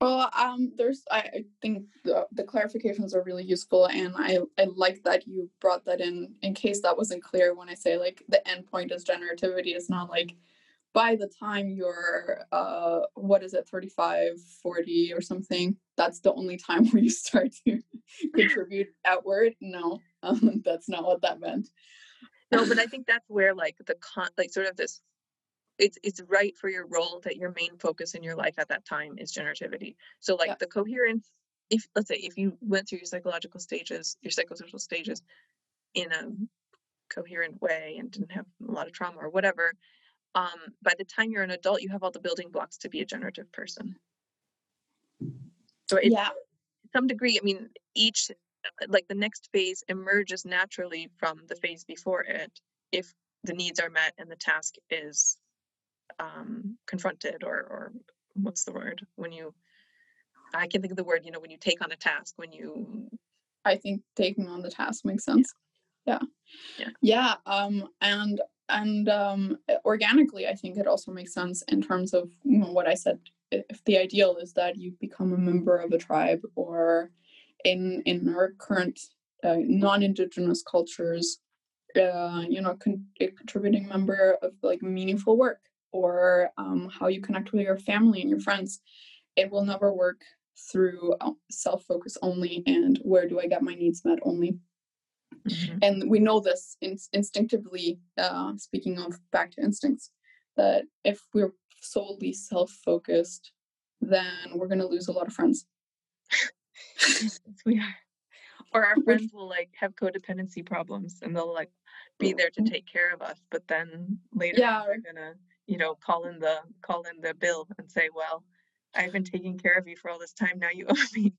S2: Well, um, there's I, I think the, the clarifications are really useful, and I I like that you brought that in in case that wasn't clear when I say like the endpoint is generativity It's not like by the time you're uh what is it 35 40 or something that's the only time where you start to contribute outward? No um, that's not what that meant.
S1: No but i think that's where like the con like sort of this it's it's right for your role that your main focus in your life at that time is generativity. So like
S2: Yeah.
S1: the coherence if let's say if you went through your psychological stages your psychosocial stages in a coherent way and didn't have a lot of trauma or whatever um by the time you're an adult you have all the building blocks to be a generative person. So it's
S2: yeah.
S1: to some degree i mean each like the next phase emerges naturally from the phase before it if the needs are met and the task is um, confronted or or what's the word when you I can think of the word you know when you take on a task when you
S2: I think taking on the task makes sense. Yeah.
S1: Yeah.
S2: Yeah. Um, and and um, organically, I think it also makes sense in terms of you know, what I said. If the ideal is that you become a member of a tribe, or in in our current uh, non-indigenous cultures, uh, you know, con- a contributing member of like meaningful work, or um, how you connect with your family and your friends, it will never work through uh, self-focus only and where do I get my needs met only.
S1: Mhm.
S2: And we know this in- instinctively, uh, speaking of back to instincts, that if we're solely self focused, then we're going to lose a lot of friends.
S1: Yes, we are. Or our friends will like have codependency problems and they'll like be there to take care of us, but then later
S2: Yeah.
S1: they're gonna, you know, call in the call in the bill and say, Well, I've been taking care of you for all this time, now you owe me.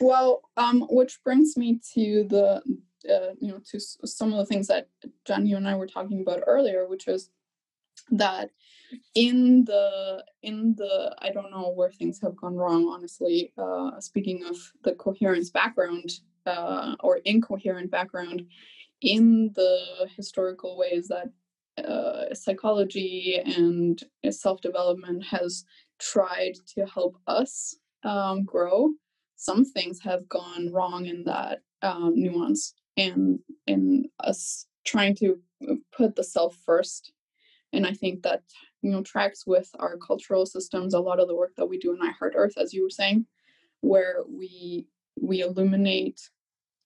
S2: Well, um, which brings me to the, uh, you know, to some of the things that John, you and I were talking about earlier, which is that in the in the I don't know where things have gone wrong, honestly. Uh, speaking of the coherence background uh, or incoherent background, in the historical ways that uh, psychology and self development has tried to help us um, grow, some things have gone wrong in that um, nuance and in us trying to uh, put the self first. And I think that you know tracks with our cultural systems. A lot of the work that we do in I Heart Earth, as you were saying, where we we illuminate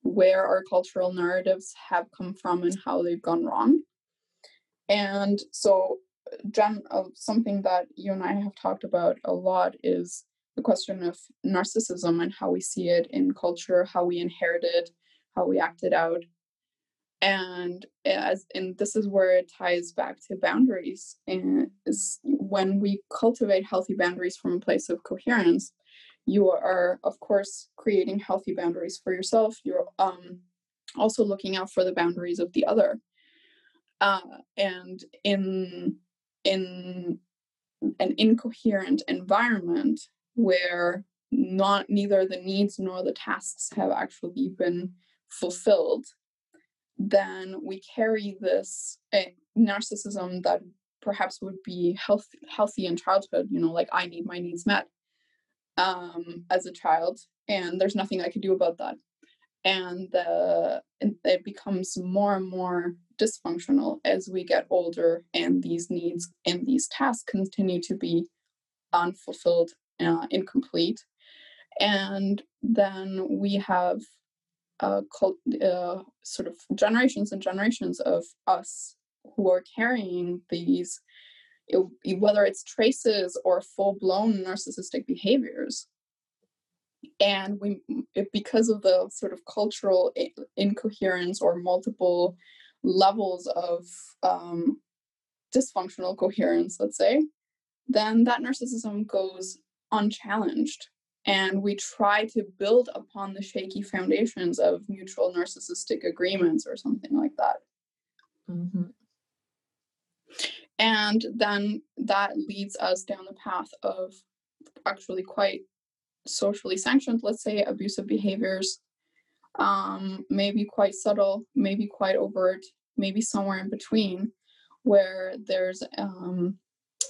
S2: where our cultural narratives have come from and how they've gone wrong. And so, Jen, uh, something that you and I have talked about a lot is the question of narcissism and how we see it in culture, how we inherit it, how we act it out. And as and this is where it ties back to boundaries. And is when we cultivate healthy boundaries from a place of coherence, you are of course creating healthy boundaries for yourself. You're um also looking out for the boundaries of the other uh, and in in an incoherent environment where not neither the needs nor the tasks have actually been fulfilled then we carry this uh, narcissism that perhaps would be health, healthy in childhood you know like i need my needs met um, as a child and there's nothing i could do about that and it becomes more and more dysfunctional as we get older and these needs and these tasks continue to be unfulfilled uh, incomplete. And then we have uh, cult, uh, sort of generations and generations of us who are carrying these whether it's traces or full-blown narcissistic behaviors and we because of the sort of cultural incoherence or multiple levels of um, dysfunctional coherence let's say then that narcissism goes unchallenged and we try to build upon the shaky foundations of mutual narcissistic agreements or something like that
S1: Mhm.
S2: and then that leads us down the path of actually quite socially sanctioned let's say abusive behaviors um, maybe quite subtle maybe quite overt maybe somewhere in between where there's um,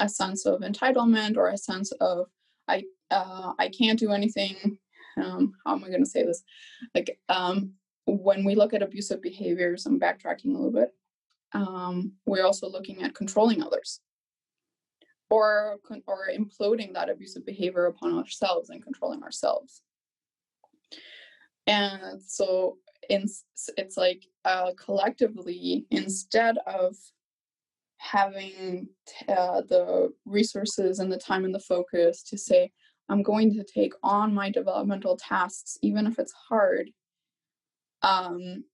S2: a sense of entitlement or a sense of i uh, i can't do anything. Um, how am i going to say this? Like um, when we look at abusive behaviors i'm backtracking a little bit um, we're also looking at controlling others or or imploding that abusive behavior upon ourselves and controlling ourselves. And so in, it's like uh, collectively instead of having uh, the resources and the time and the focus to say i'm going to take on my developmental tasks even if it's hard um,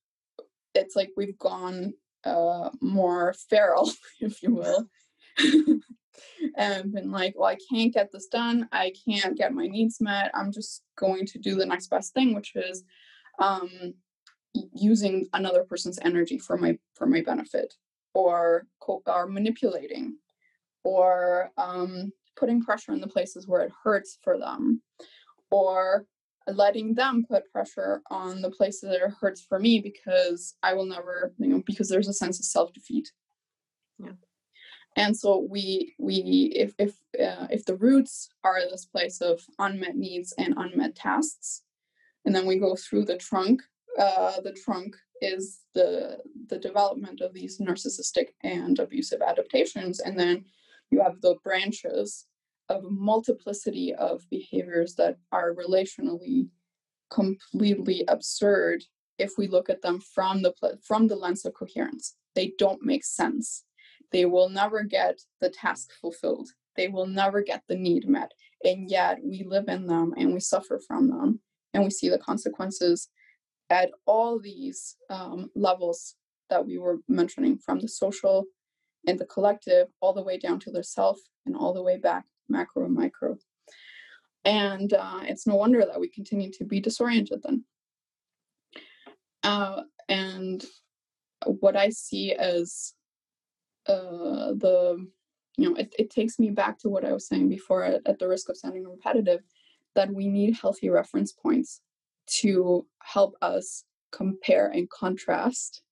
S2: it's like we've gone uh, more feral if you will and been like, well, I can't get this done. I can't get my needs met. I'm just going to do the next best thing, which is um, using another person's energy for my for my benefit or or manipulating or um, putting pressure in the places where it hurts for them or letting them put pressure on the places that it hurts for me because I will never, you know, because there's a sense of self defeat.
S1: Yeah.
S2: And so we we if if uh, if the roots are this place of unmet needs and unmet tasks, and then we go through the trunk. Uh, the trunk is the the development of these narcissistic and abusive adaptations, and then you have the branches of a multiplicity of behaviors that are relationally completely absurd if we look at them from the from the lens of coherence they don't make sense they will never get the task fulfilled they will never get the need met and yet we live in them and we suffer from them and we see the consequences at all these um, levels that we were mentioning from the social and the collective all the way down to the self and all the way back macro and micro. And uh, it's no wonder that we continue to be disoriented then. Uh, and what I see as uh, the, you know, it, it takes me back to what I was saying before at, at the risk of sounding repetitive, that we need healthy reference points to help us compare and contrast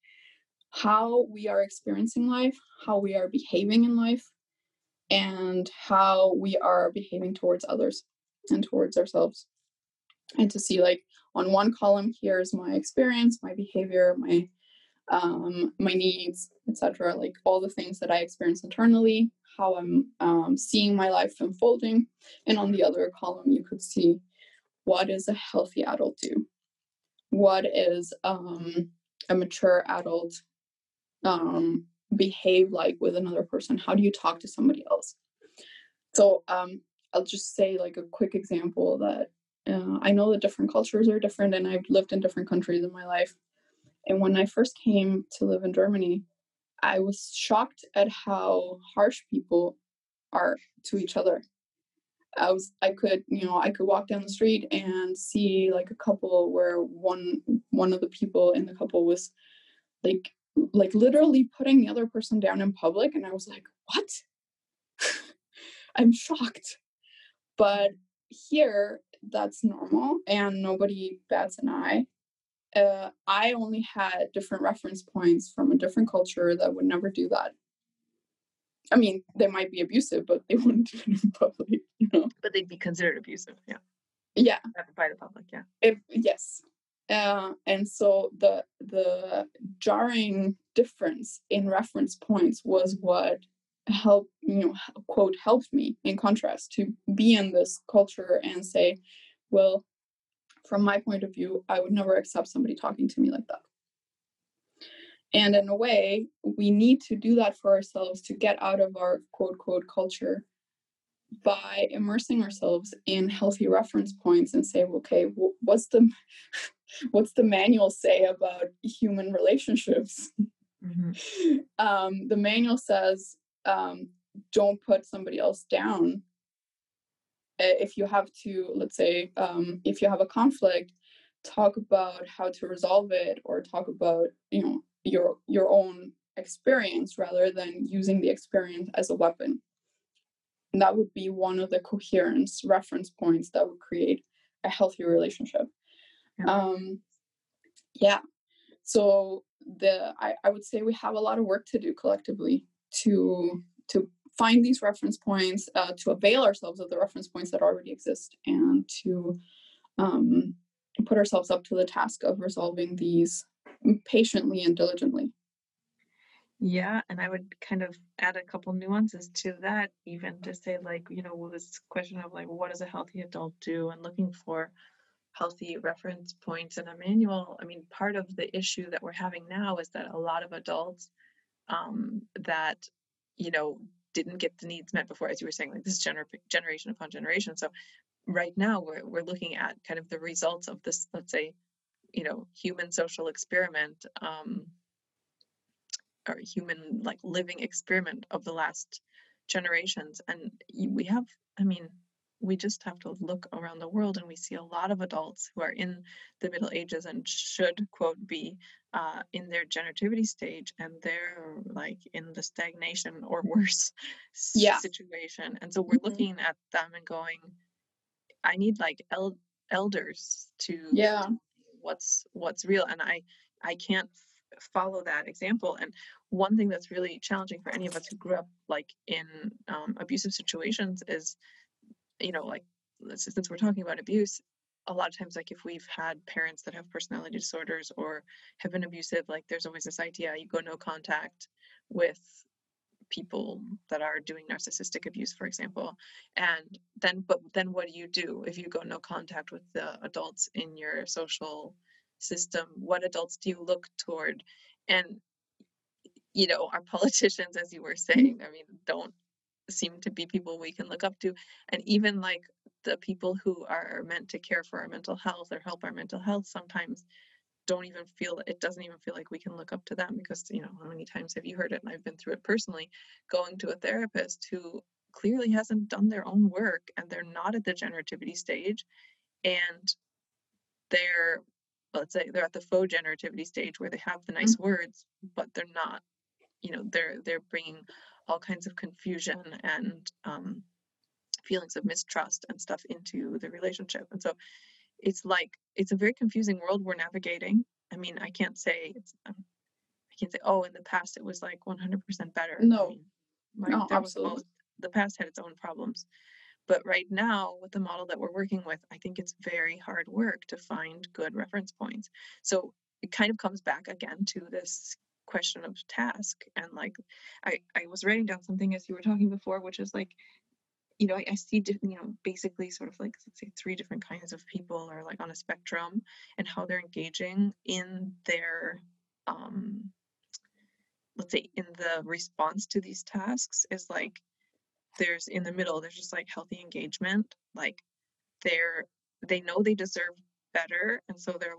S2: how we are experiencing life, how we are behaving in life, and how we are behaving towards others and towards ourselves. And to see, like, on one column, here's my experience, my behavior, my um, my needs, etc. Like all the things that I experience internally, how I'm um, seeing my life unfolding, and on the other column, you could see what does a healthy adult do? What is um, a mature adult um, behave like with another person? How do you talk to somebody else? So um, I'll just say like a quick example that uh, I know that different cultures are different, and I've lived in different countries in my life. And when I first came to live in Germany, I was shocked at how harsh people are to each other. I was I could you know I could walk down the street and see like a couple where one one of the people in the couple was like like literally putting the other person down in public and i was like what? I'm shocked. But here that's normal and nobody bats an eye uh, i only had different reference points from a different culture that would never do that. I mean they might be abusive but they wouldn't do it in public you know?
S1: But they'd be considered abusive yeah.
S2: Yeah.
S1: By the public yeah.
S2: If, yes. Uh, and so the the jarring difference in reference points was what helped you know quote helped me in contrast to be in this culture and say well from my point of view i would never accept somebody talking to me like that and in a way we need to do that for ourselves to get out of our quote quote culture by immersing ourselves in healthy reference points and say okay what's the what's the manual say about human relationships mm-hmm. um, the manual says um, don't put somebody else down if you have to let's say um, if you have a conflict talk about how to resolve it or talk about you know your your own experience rather than using the experience as a weapon and that would be one of the coherence reference points that would create a healthy relationship. Yeah. Um, yeah. So the I, I would say we have a lot of work to do collectively to to find these reference points, uh, to avail ourselves of the reference points that already exist, and to um, put ourselves up to the task of resolving these patiently and diligently.
S1: Yeah, and I would kind of add a couple nuances to that, even to say, like, you know, this question of like, what does a healthy adult do, and looking for healthy reference points in a manual. I mean, part of the issue that we're having now is that a lot of adults um, that, you know, didn't get the needs met before, as you were saying, like this gener- generation upon generation. So right now we're we're looking at kind of the results of this, let's say, you know, human social experiment. Um, or human like living experiment of the last generations and we have i mean we just have to look around the world and we see a lot of adults who are in the middle ages and should quote be uh, in their generativity stage and they're like in the stagnation or worse
S2: Yeah.
S1: situation and so we're
S2: Mhm.
S1: looking at them and going i need like el- elders to
S2: Yeah.
S1: what's what's real and i i can't follow that example and one thing that's really challenging for any of us who grew up like in um, abusive situations is you know like mm-hmm. since we're talking about abuse a lot of times like if we've had parents that have personality disorders or have been abusive like there's always this idea you go no contact with people that are doing narcissistic abuse for example and then but then what do you do if you go no contact with the adults in your social system? What adults do you look toward? And you know our politicians as you were saying i mean don't seem to be people we can look up to and even like the people who are meant to care for our mental health or help our mental health sometimes don't even feel it doesn't even feel like we can look up to them because you know how many times have you heard it? And i've been through it personally going to a therapist who clearly hasn't done their own work and they're not at the generativity stage and they're let's say they're at the faux generativity stage where they have the nice mm-hmm. words but they're not you know they're they're bringing all kinds of confusion and um, feelings of mistrust and stuff into the relationship. And so it's like it's a very confusing world we're navigating. I mean i can't say it's um, i can't say oh in the past it was like 100% better. I
S2: No.
S1: mean, my,
S2: No, absolutely.
S1: both the past had its own problems. But right now with the model that we're working with i think it's very hard work to find good reference points. So it kind of comes back again to this question of task and like i i was writing down something as you were talking before which is like you know i, I see you know basically sort of like let's say three different kinds of people are like on a spectrum and how they're engaging in their um let's say in the response to these tasks is like there's in the middle there's just like healthy engagement like they're they know they deserve better and so they're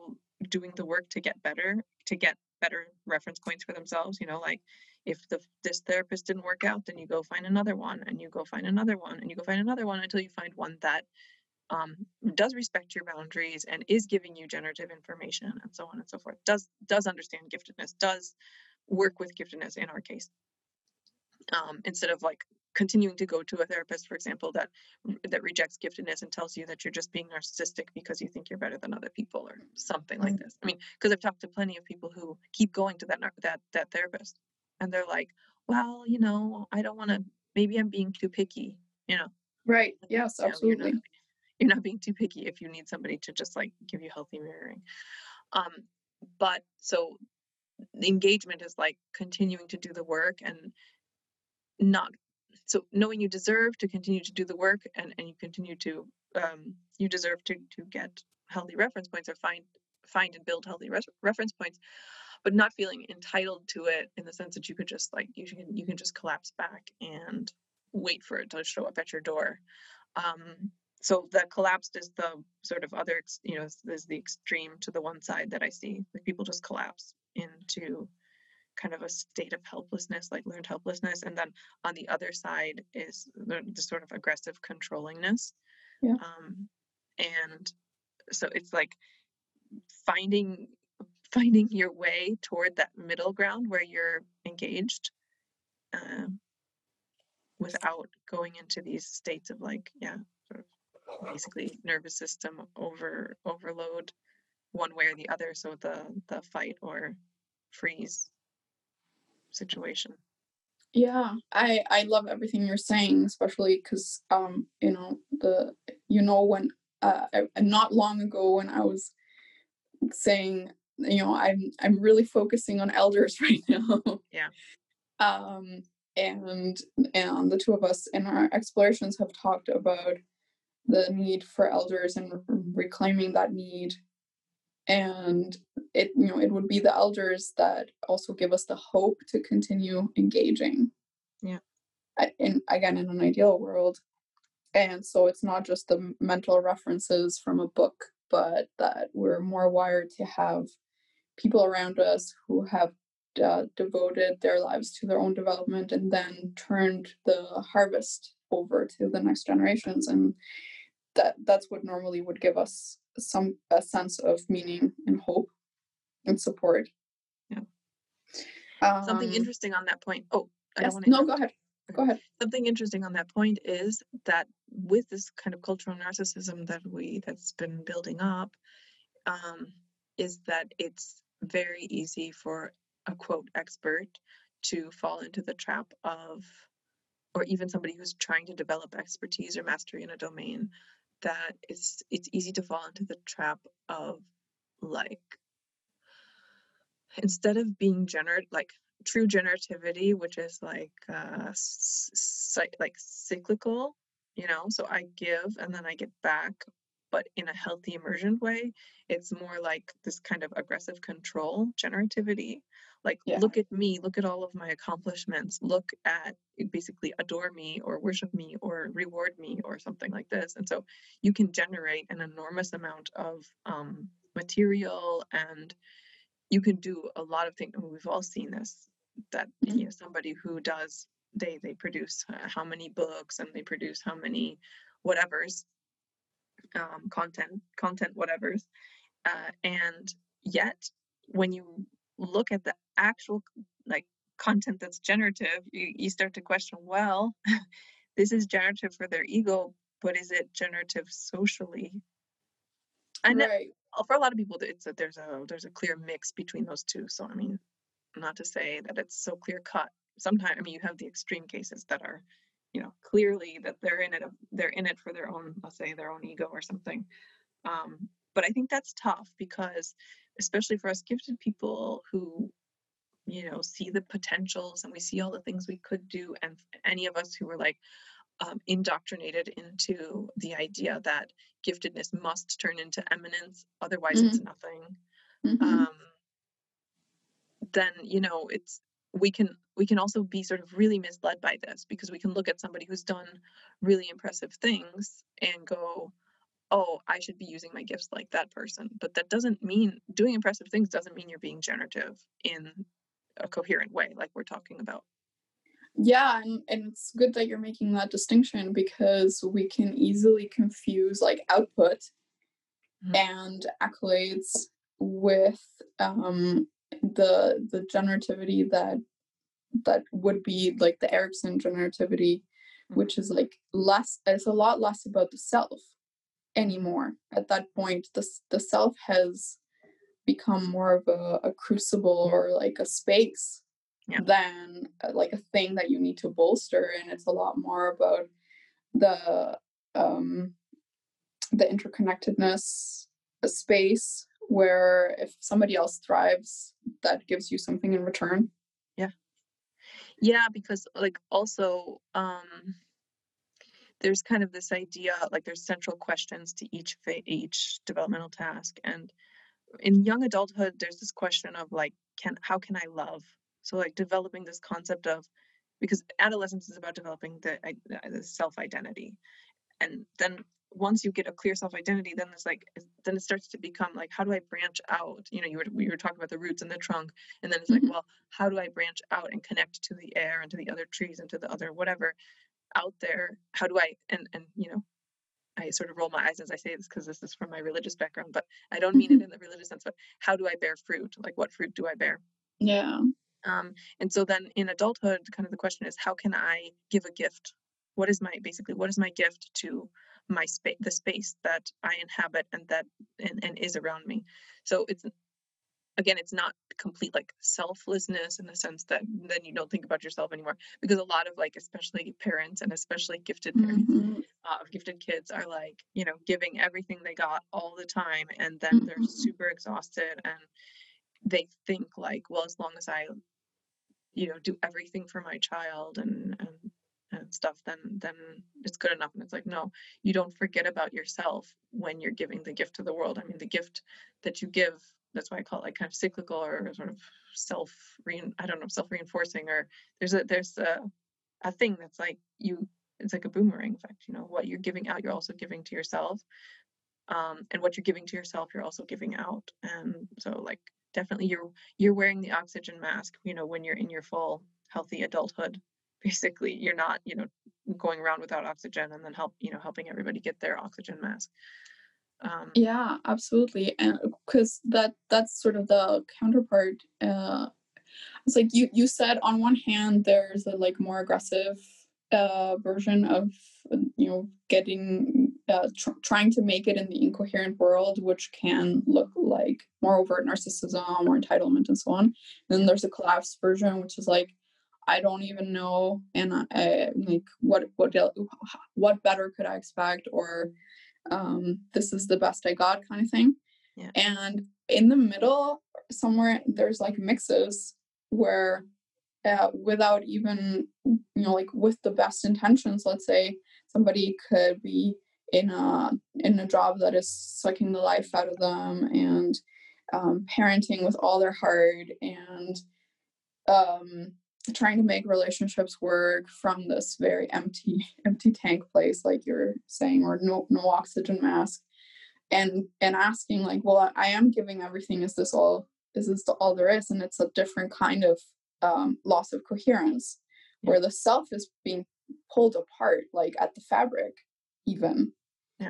S1: doing the work to get better to get better reference points for themselves you know like if the this therapist didn't work out then you go find another one and you go find another one and you go find another one until you find one that um, does respect your boundaries and is giving you generative information and so on and so forth. Does does understand giftedness does work with giftedness in our case. Um, instead of like continuing to go to a therapist for example that that rejects giftedness and tells you that you're just being narcissistic because you think you're better than other people or something like
S2: Mm.
S1: this i mean because i've talked to plenty of people who keep going to that that that therapist and they're like well you know i don't want to maybe i'm being too picky you know
S2: Right. Yes,
S1: no, you're not
S2: absolutely.
S1: you're not being too picky if you need somebody to just like give you healthy mirroring um but so the engagement is like continuing to do the work and not so knowing you deserve to continue to do the work and and you continue to um you deserve to to get healthy reference points or find find and build healthy reference points but not feeling entitled to it in the sense that you could just like you can you can just collapse back and wait for it to show up at your door. Um so that collapsed is the sort of other you know is the extreme to the one side that i see. Like people just collapse into kind of a state of helplessness like learned helplessness and then on the other side is the, the sort of aggressive controllingness
S2: Yeah.
S1: um and so it's like finding finding your way toward that middle ground where you're engaged um, without going into these states of like yeah sort of basically nervous system over overload one way or the other so the the fight or freeze situation
S2: Yeah, I I love everything you're saying, especially because um you know the you know when uh I- not long ago when I was saying you know I'm I'm really focusing on elders right now.
S1: Yeah.
S2: Um and and the two of us in our explorations have talked about the need for elders and reclaiming that need and it you know it would be the elders that also give us the hope to continue engaging.
S1: Yeah.
S2: In again in an ideal world. And so it's not just the mental references from a book but that we're more wired to have people around us who have uh, devoted their lives to their own development and then turned the harvest over to the next generations. And that that's what normally would give us some a sense of meaning and hope and support.
S1: Yeah.
S2: Um,
S1: Something interesting on that point. Oh, I
S2: yes,
S1: don't want to.
S2: no, go ahead. Go ahead.
S1: Something interesting on that point is that with this kind of cultural narcissism that we that's been building up, um, is that it's very easy for a quote expert to fall into the trap of, or even somebody who's trying to develop expertise or mastery in a domain, that it's it's easy to fall into the trap of like instead of being gener like true generativity, which is like uh, like cyclical, you know. So I give and then I get back, but in a healthy emergent way. It's more like this kind of aggressive control generativity. Like,
S2: Yeah.
S1: look at me, look at all of my accomplishments, look at basically adore me or worship me or reward me or something like this. And so you can generate an enormous amount of um, material and you can do a lot of things. I mean, we've all seen this that
S2: Mhm.
S1: you know somebody who does they they produce uh, how many books and they produce how many whatever's um, content content whatever's uh, and yet when you look at the actual like content that's generative you, you start to question well this is generative for their ego but is it generative socially and
S2: Right.
S1: for a lot of people it's a, there's a there's a clear mix between those two so i mean not to say that it's so clear cut sometimes i mean you have the extreme cases that are you know clearly that they're in it they're in it for their own let's say their own ego or something. Um, but i think that's tough because especially for us gifted people who you know see the potentials and we see all the things we could do and any of us who were like um, indoctrinated into the idea that giftedness must turn into eminence otherwise it's nothing.
S2: Mhm.
S1: um, then you know it's we can we can also be sort of really misled by this because we can look at somebody who's done really impressive things and go oh i should be using my gifts like that person but that doesn't mean doing impressive things doesn't mean you're being generative in a coherent way like we're talking about
S2: Yeah, and, and it's good that you're making that distinction because we can easily confuse like output
S1: Mhm.
S2: and accolades with um, the the generativity that that would be like the Erikson generativity, which is like less. It's a lot less about the self anymore. At that point, the the self has become more of a, a crucible or like a space
S1: Yeah.
S2: than uh, like a thing that you need to bolster and it's a lot more about the um the interconnectedness a space where if somebody else thrives that gives you something in return?
S1: Yeah. Yeah, because like also um there's kind of this idea like there's central questions to each each developmental task and in young adulthood there's this question of like can how can i love? So like developing this concept of because adolescence is about developing the, the self identity and then once you get a clear self identity then it's like then it starts to become like how do i branch out? You know you were we were talking about the roots and the trunk and then it's like
S2: Mhm.
S1: well how do i branch out and connect to the air and to the other trees and to the other whatever out there? How do i and and you know i sort of roll my eyes as i say this because this is from my religious background but i don't mean it in the religious sense but how do i bear fruit? Like what fruit do i bear?
S2: Yeah.
S1: Um, and so then in adulthood kind of the question is how can i give a gift? What is my basically what is my gift to my space the space that i inhabit and that and, and is around me so it's again it's not complete like selflessness in the sense that then you don't think about yourself anymore because a lot of like especially parents and especially gifted parents
S2: Mhm.
S1: uh, of gifted kids are like you know giving everything they got all the time and then they're
S2: Mhm.
S1: super exhausted and they think like well as long as i you know do everything for my child and and stuff then then it's good enough and it's like no you don't forget about yourself when you're giving the gift to the world. I mean the gift that you give that's why i call it like kind of cyclical or sort of self i don't know self reinforcing or there's a there's a a thing that's like you it's like a boomerang effect you know what you're giving out you're also giving to yourself um, and what you're giving to yourself you're also giving out and so like definitely you're you're wearing the oxygen mask you know when you're in your full healthy adulthood basically you're not you know going around without oxygen and then help you know helping everybody get their oxygen mask. Um,
S2: yeah absolutely and because that that's sort of the counterpart uh it's like you you said on one hand there's a like more aggressive uh version of you know getting uh, tr- trying to make it in the incoherent world which can look like more overt narcissism or entitlement and so on. And then there's a collapsed version which is like I don't even know, and I, like what what what better could I expect, or um, this is the best I got kind of thing.
S1: Yeah.
S2: And in the middle, somewhere there's like mixes where, uh, without even you know like with the best intentions, let's say somebody could be in a in a job that is sucking the life out of them and um, parenting with all their heart and um, trying to make relationships work from this very empty empty tank place like you're saying or no no oxygen mask. And and asking like well i am giving everything. Is this all is this all there is? And it's a different kind of um, loss of coherence yeah. where the self is being pulled apart like at the fabric even.
S1: Yeah.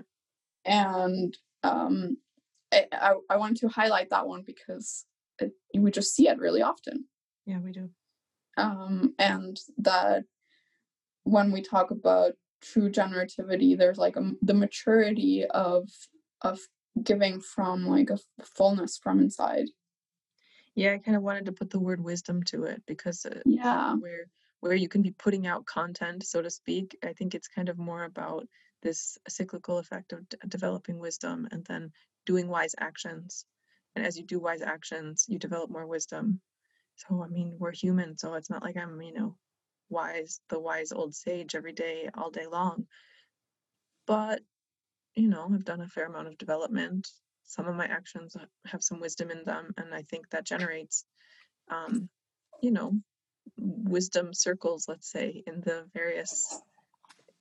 S2: And um I, I, I wanted to highlight that one because it, we just see it really often.
S1: Yeah we do
S2: um, and that when we talk about true generativity there's like a, the maturity of of giving from like a fullness from inside.
S1: Yeah i kind of wanted to put the word wisdom to it because uh,
S2: yeah.
S1: where where you can be putting out content so to speak i think it's kind of more about this cyclical effect of d- developing wisdom and then doing wise actions. And as you do wise actions you develop more wisdom so, I mean, we're human, so it's not like I'm, you know, wise, the wise old sage every day, all day long. But, you know, I've done a fair amount of development. Some of my actions have some wisdom in them, and I think that generates, um, you know, wisdom circles, let's say, in the various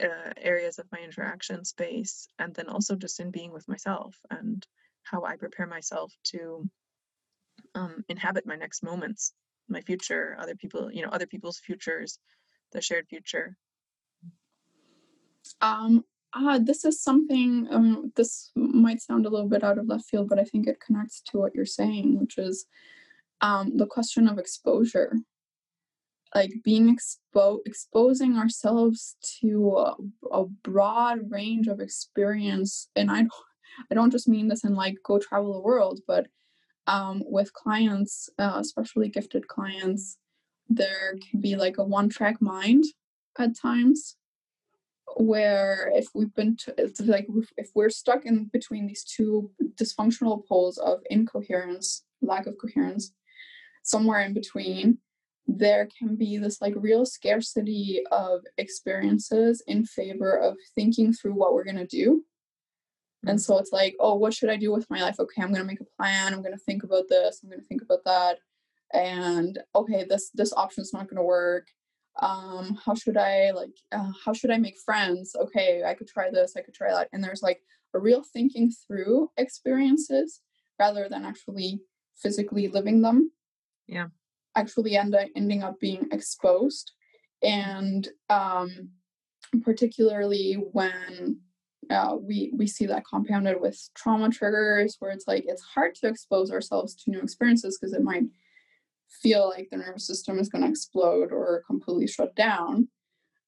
S1: uh, areas of my interaction space, and then also just in being with myself and how I prepare myself to um, inhabit my next moments my future, other people, you know, other people's futures, the shared future?
S2: Um, uh, this is something, um, this might sound a little bit out of left field, but I think it connects to what you're saying, which is um, the question of exposure. Like being expo- exposing ourselves to a, a broad range of experience, and I don't, I don't just mean this in like go travel the world, but um, with clients, uh, especially gifted clients, there can be like a one track mind at times where if we've been to, it's like if we're stuck in between these two dysfunctional poles of incoherence lack of coherence somewhere in between there can be this like real scarcity of experiences in favor of thinking through what we're going to do and so it's like, oh, what should I do with my life? Okay, I'm gonna make a plan. I'm gonna think about this. I'm gonna think about that. And okay, this this option's not gonna work. Um, how should I like? Uh, how should I make friends? Okay, I could try this. I could try that. And there's like a real thinking through experiences rather than actually physically living them.
S1: Yeah.
S2: Actually, end up ending up being exposed, and um, particularly when uh, we we see that compounded with trauma triggers where it's like it's hard to expose ourselves to new experiences because it might feel like the nervous system is going to explode or completely shut down.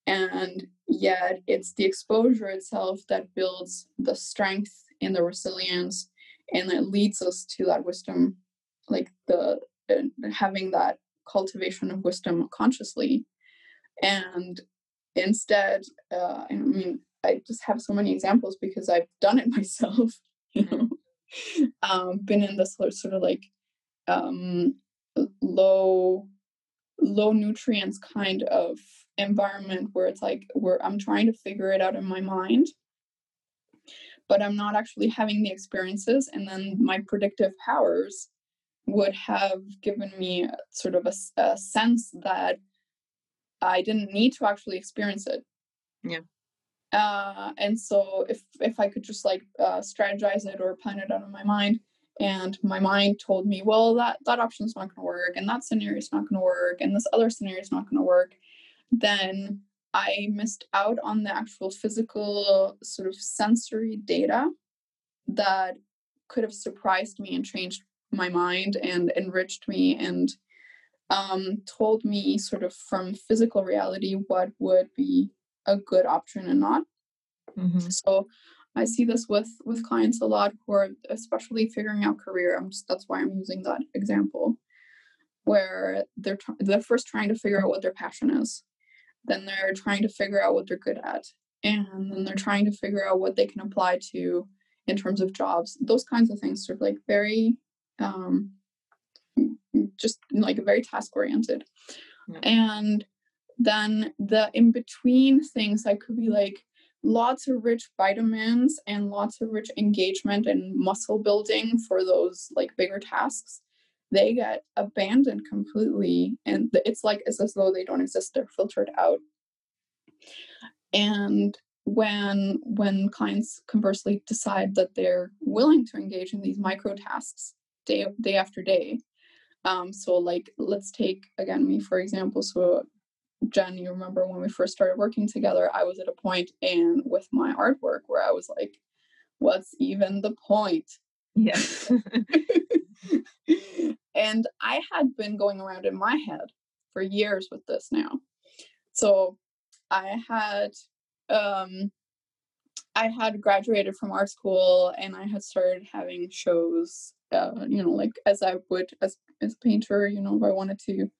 S2: And yet it's the exposure itself that builds the strength and the resilience and it leads us to that wisdom like the uh, having that cultivation of wisdom consciously. And instead uh, i mean I just have so many examples because I've done it myself, you know, um, been in this sort of like um, low, low nutrients kind of environment where it's like where I'm trying to figure it out in my mind, but I'm not actually having the experiences, and then my predictive powers would have given me sort of a, a sense that I didn't need to actually experience it.
S1: Yeah.
S2: Uh, and so if if I could just like uh, strategize it or plan it out in my mind, and my mind told me, well, that that option's not going to work, and that scenario is not going to work, and this other scenario is not going to work, then I missed out on the actual physical sort of sensory data that could have surprised me and changed my mind and enriched me and um, told me sort of from physical reality what would be a good option and not.
S1: Mm-hmm.
S2: So I see this with with clients a lot who are especially figuring out career. I'm just, that's why I'm using that example, where they're tr- they're first trying to figure out what their passion is, then they're trying to figure out what they're good at, and then they're trying to figure out what they can apply to in terms of jobs. Those kinds of things, sort of like very um, just like very task oriented.
S1: Yeah.
S2: And then the in between things that could be like lots of rich vitamins and lots of rich engagement and muscle building for those like bigger tasks they get abandoned completely and it's like it's as though they don't exist they're filtered out. And when when clients conversely decide that they're willing to engage in these micro tasks day day after day um so like let's take again me for example so jen you remember when we first started working together i was at a point and with my artwork where i was like what's even the point
S1: Yes.
S2: and i had been going around in my head for years with this now so i had um I had graduated from art school and I had started having shows, uh, you know, like as I would as as a painter, you know, if I wanted to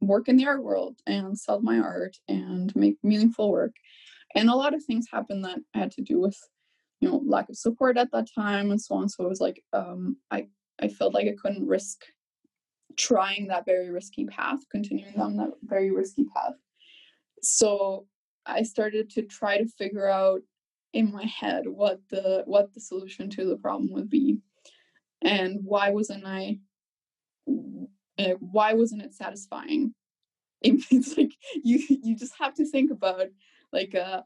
S2: work in the art world and sell my art and make meaningful work. And a lot of things happened that had to do with, you know, lack of support at that time and so on. So it was like um, I I felt like I couldn't risk trying that very risky path, continuing down that very risky path. So I started to try to figure out in my head what the what the solution to the problem would be and why wasn't i uh, why wasn't it satisfying it's like you you just have to think about like a,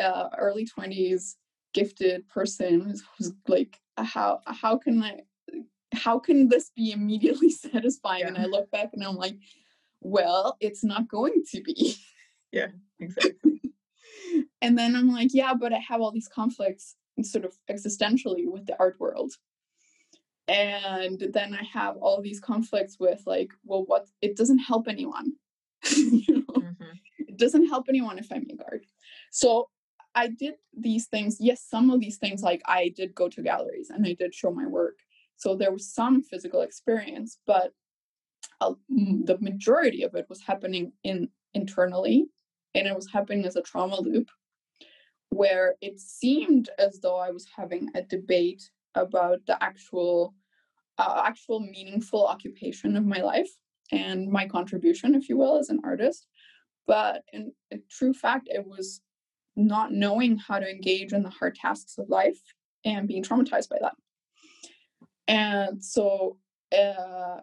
S2: a early 20s gifted person who's, who's like how how can i how can this be immediately satisfying
S1: Yeah.
S2: and i look back and i'm like well it's not going to be Yeah,
S1: exactly.
S2: and then I'm like, yeah, but I have all these conflicts sort of existentially with the art world. And then I have all these conflicts with like, well, what it doesn't help anyone. you know?
S1: Mhm.
S2: It doesn't help anyone if I make guard So I did these things. Yes, some of these things, like I did go to galleries and I did show my work. So there was some physical experience, but uh, the majority of it was happening in internally, and it was happening as a trauma loop, where it seemed as though I was having a debate about the actual, uh, actual meaningful occupation of my life and my contribution, if you will, as an artist. But in, in true fact, it was not knowing how to engage in the hard tasks of life and being traumatized by that. And so, uh,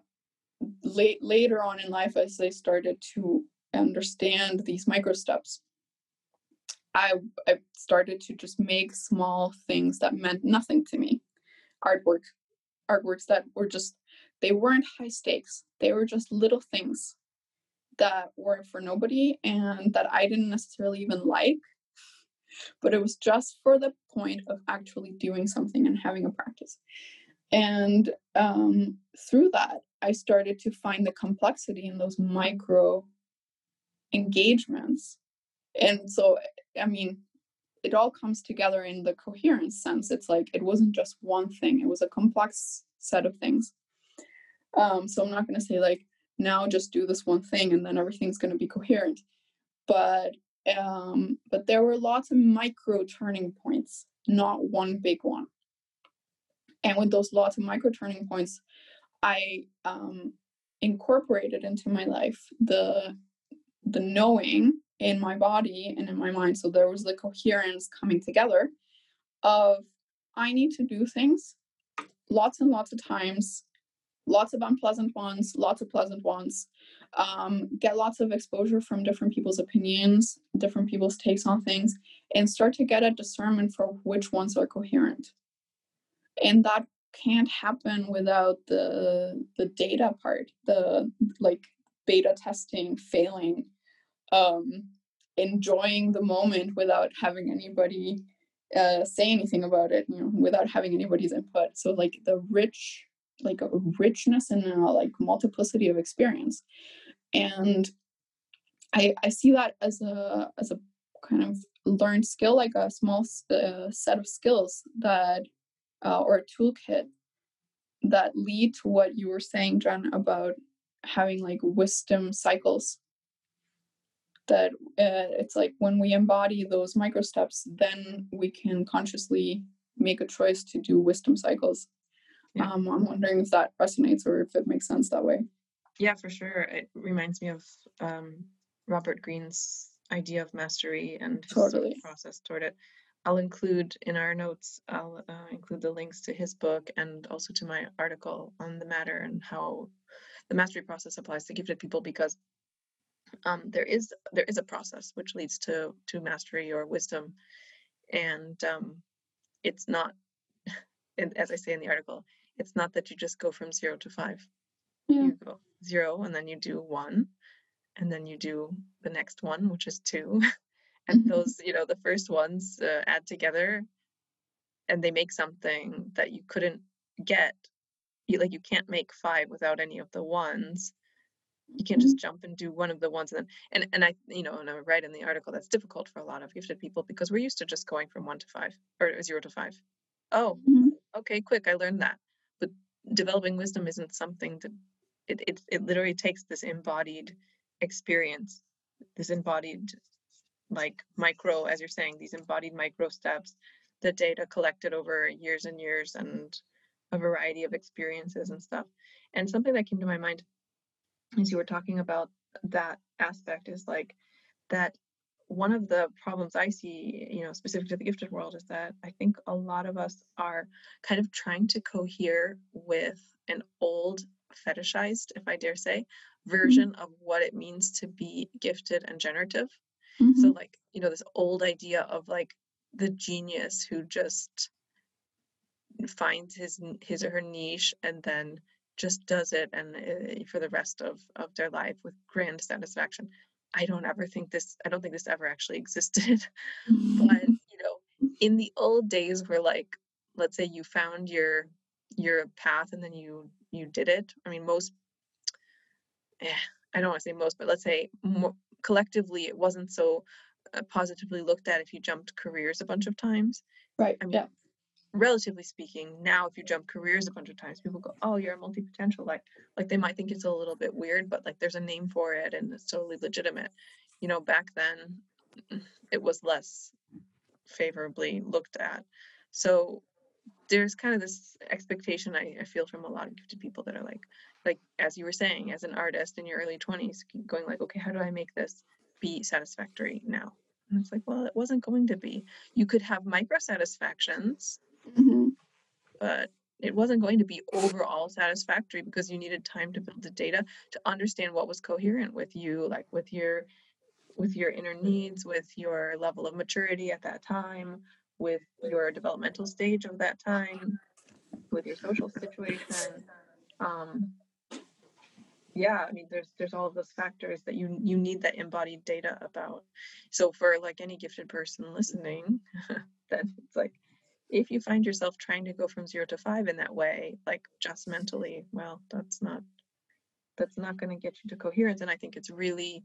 S2: late later on in life, as I started to understand these micro steps, I I started to just make small things that meant nothing to me, artwork, artworks that were just they weren't high stakes. They were just little things that were for nobody and that I didn't necessarily even like, but it was just for the point of actually doing something and having a practice. And um, through that, I started to find the complexity in those micro engagements. And so, I mean, it all comes together in the coherence sense. It's like it wasn't just one thing, it was a complex set of things. Um, so I'm not going to say, like, now just do this one thing and then everything's going to be coherent. But um, but there were lots of micro turning points, not one big one. And with those lots of micro turning points, I um, incorporated into my life the the knowing in my body and in my mind. So there was the coherence coming together of I need to do things lots and lots of times, lots of unpleasant ones, lots of pleasant ones. Um, get lots of exposure from different people's opinions, different people's takes on things, and start to get a discernment for which ones are coherent. And that can't happen without the the data part, the like beta testing, failing, um, enjoying the moment without having anybody uh, say anything about it, you know, without having anybody's input. So like the rich, like a richness and a like multiplicity of experience, and I I see that as a as a kind of learned skill, like a small uh, set of skills that uh, or a toolkit that lead to what you were saying, Jen, about having like wisdom cycles that uh, it's like when we embody those micro steps then we can consciously make a choice to do wisdom cycles yeah. um, i'm wondering if that resonates or if it makes sense that way
S1: yeah for sure it reminds me of um, robert greene's idea of mastery and
S2: totally.
S1: process toward it i'll include in our notes i'll uh, include the links to his book and also to my article on the matter and how the mastery process applies to gifted people because um, there is there is a process which leads to to mastery or wisdom and um, it's not and as i say in the article it's not that you just go from zero to five
S2: yeah.
S1: you go zero and then you do one and then you do the next one which is two and mm-hmm. those you know the first ones uh, add together and they make something that you couldn't get you like you can't make five without any of the ones you can't just jump and do one of the ones and then and, and i you know and i write in the article that's difficult for a lot of gifted people because we're used to just going from one to five or zero to five. Oh,
S2: mm-hmm.
S1: okay quick i learned that but developing wisdom isn't something that it, it it literally takes this embodied experience this embodied like micro as you're saying these embodied micro steps the data collected over years and years and a variety of experiences and stuff and something that came to my mind as you were talking about that aspect is like that one of the problems I see, you know, specific to the gifted world is that I think a lot of us are kind of trying to cohere with an old, fetishized, if I dare say, version mm-hmm. of what it means to be gifted and generative.
S2: Mm-hmm.
S1: So, like, you know, this old idea of like the genius who just finds his his or her niche and then just does it and uh, for the rest of of their life with grand satisfaction. I don't ever think this i don't think this ever actually existed but you know in the old days where like let's say you found your your path and then you you did it i mean most eh, i don't want to say most but let's say more, collectively it wasn't so uh, positively looked at if you jumped careers a bunch of times.
S2: Right
S1: i mean
S2: yeah
S1: relatively speaking, now if you jump careers a bunch of times, people go, "Oh, you're a multi-potential." Like, like they might think it's a little bit weird, but like there's a name for it, and it's totally legitimate. You know, back then, it was less favorably looked at. So there's kind of this expectation I, I feel from a lot of gifted people that are like, like as you were saying, as an artist in your early 20s, going like, okay, how do I make this be satisfactory now? And it's like, well, it wasn't going to be. You could have micro satisfactions
S2: Mm-hmm.
S1: But it wasn't going to be overall satisfactory because you needed time to build the data to understand what was coherent with you, like with your with your inner needs, with your level of maturity at that time, with your developmental stage of that time, with your social situation. Um, yeah, I mean, there's there's all of those factors that you you need that embodied data about. So for like any gifted person listening, then it's like if you find yourself trying to go from zero to five in that way, like just mentally, well, that's not that's not going to get you to coherence. And I think it's really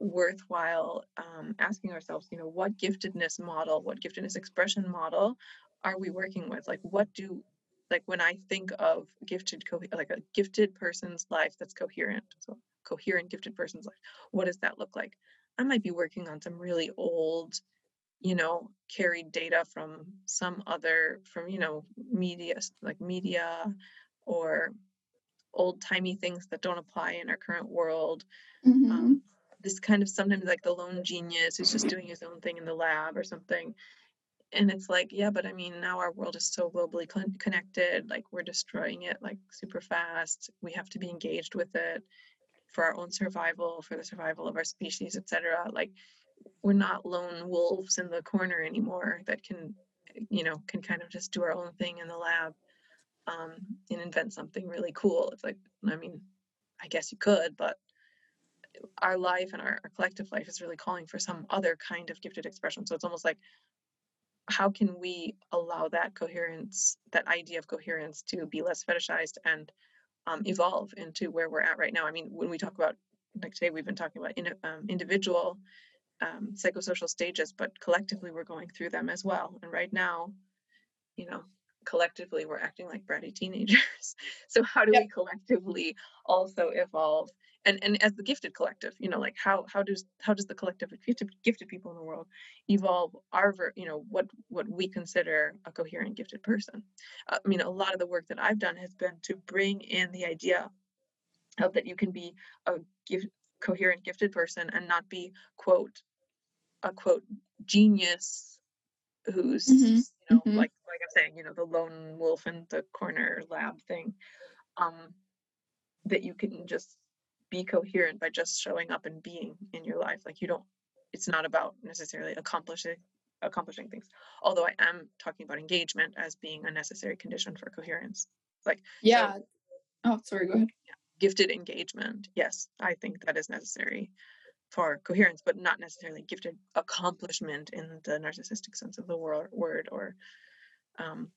S1: worthwhile um, asking ourselves, you know, what giftedness model, what giftedness expression model are we working with? Like, what do like when I think of gifted, co- like a gifted person's life that's coherent, so coherent gifted person's life, what does that look like? I might be working on some really old you know carried data from some other from you know media like media or old timey things that don't apply in our current world
S2: mm-hmm.
S1: um, this kind of sometimes like the lone genius who's just doing his own thing in the lab or something. And it's like yeah but i mean now our world is so globally con- connected like we're destroying it like super fast. We have to be engaged with it for our own survival for the survival of our species etc like we're not lone wolves in the corner anymore that can you know can kind of just do our own thing in the lab um, and invent something really cool it's like i mean i guess you could but our life and our, our collective life is really calling for some other kind of gifted expression. So it's almost like how can we allow that coherence, that idea of coherence to be less fetishized and um, evolve into where we're at right now? I mean, when we talk about, like today, we've been talking about in, um, individual um, psychosocial stages, but collectively we're going through them as well. And right now, you know, collectively we're acting like bratty teenagers. so how do
S2: Yep.
S1: we collectively also evolve? And and as the gifted collective, you know, like how how does how does the collective of gifted gifted people in the world evolve our ver- you know what what we consider a coherent gifted person? Uh, I mean, a lot of the work that I've done has been to bring in the idea of that you can be a gift, coherent gifted person and not be quote a quote genius who's
S2: Mhm,
S1: you know
S2: mhm.
S1: like like i'm saying you know the lone wolf in the corner lab thing um that you can just be coherent by just showing up and being in your life like you don't it's not about necessarily accomplishing accomplishing things although i am talking about engagement as being a necessary condition for coherence like
S2: Yeah. Oh, sorry. Go ahead.
S1: gifted engagement yes i think that is necessary for coherence but not necessarily gifted accomplishment in the narcissistic sense of the word or um,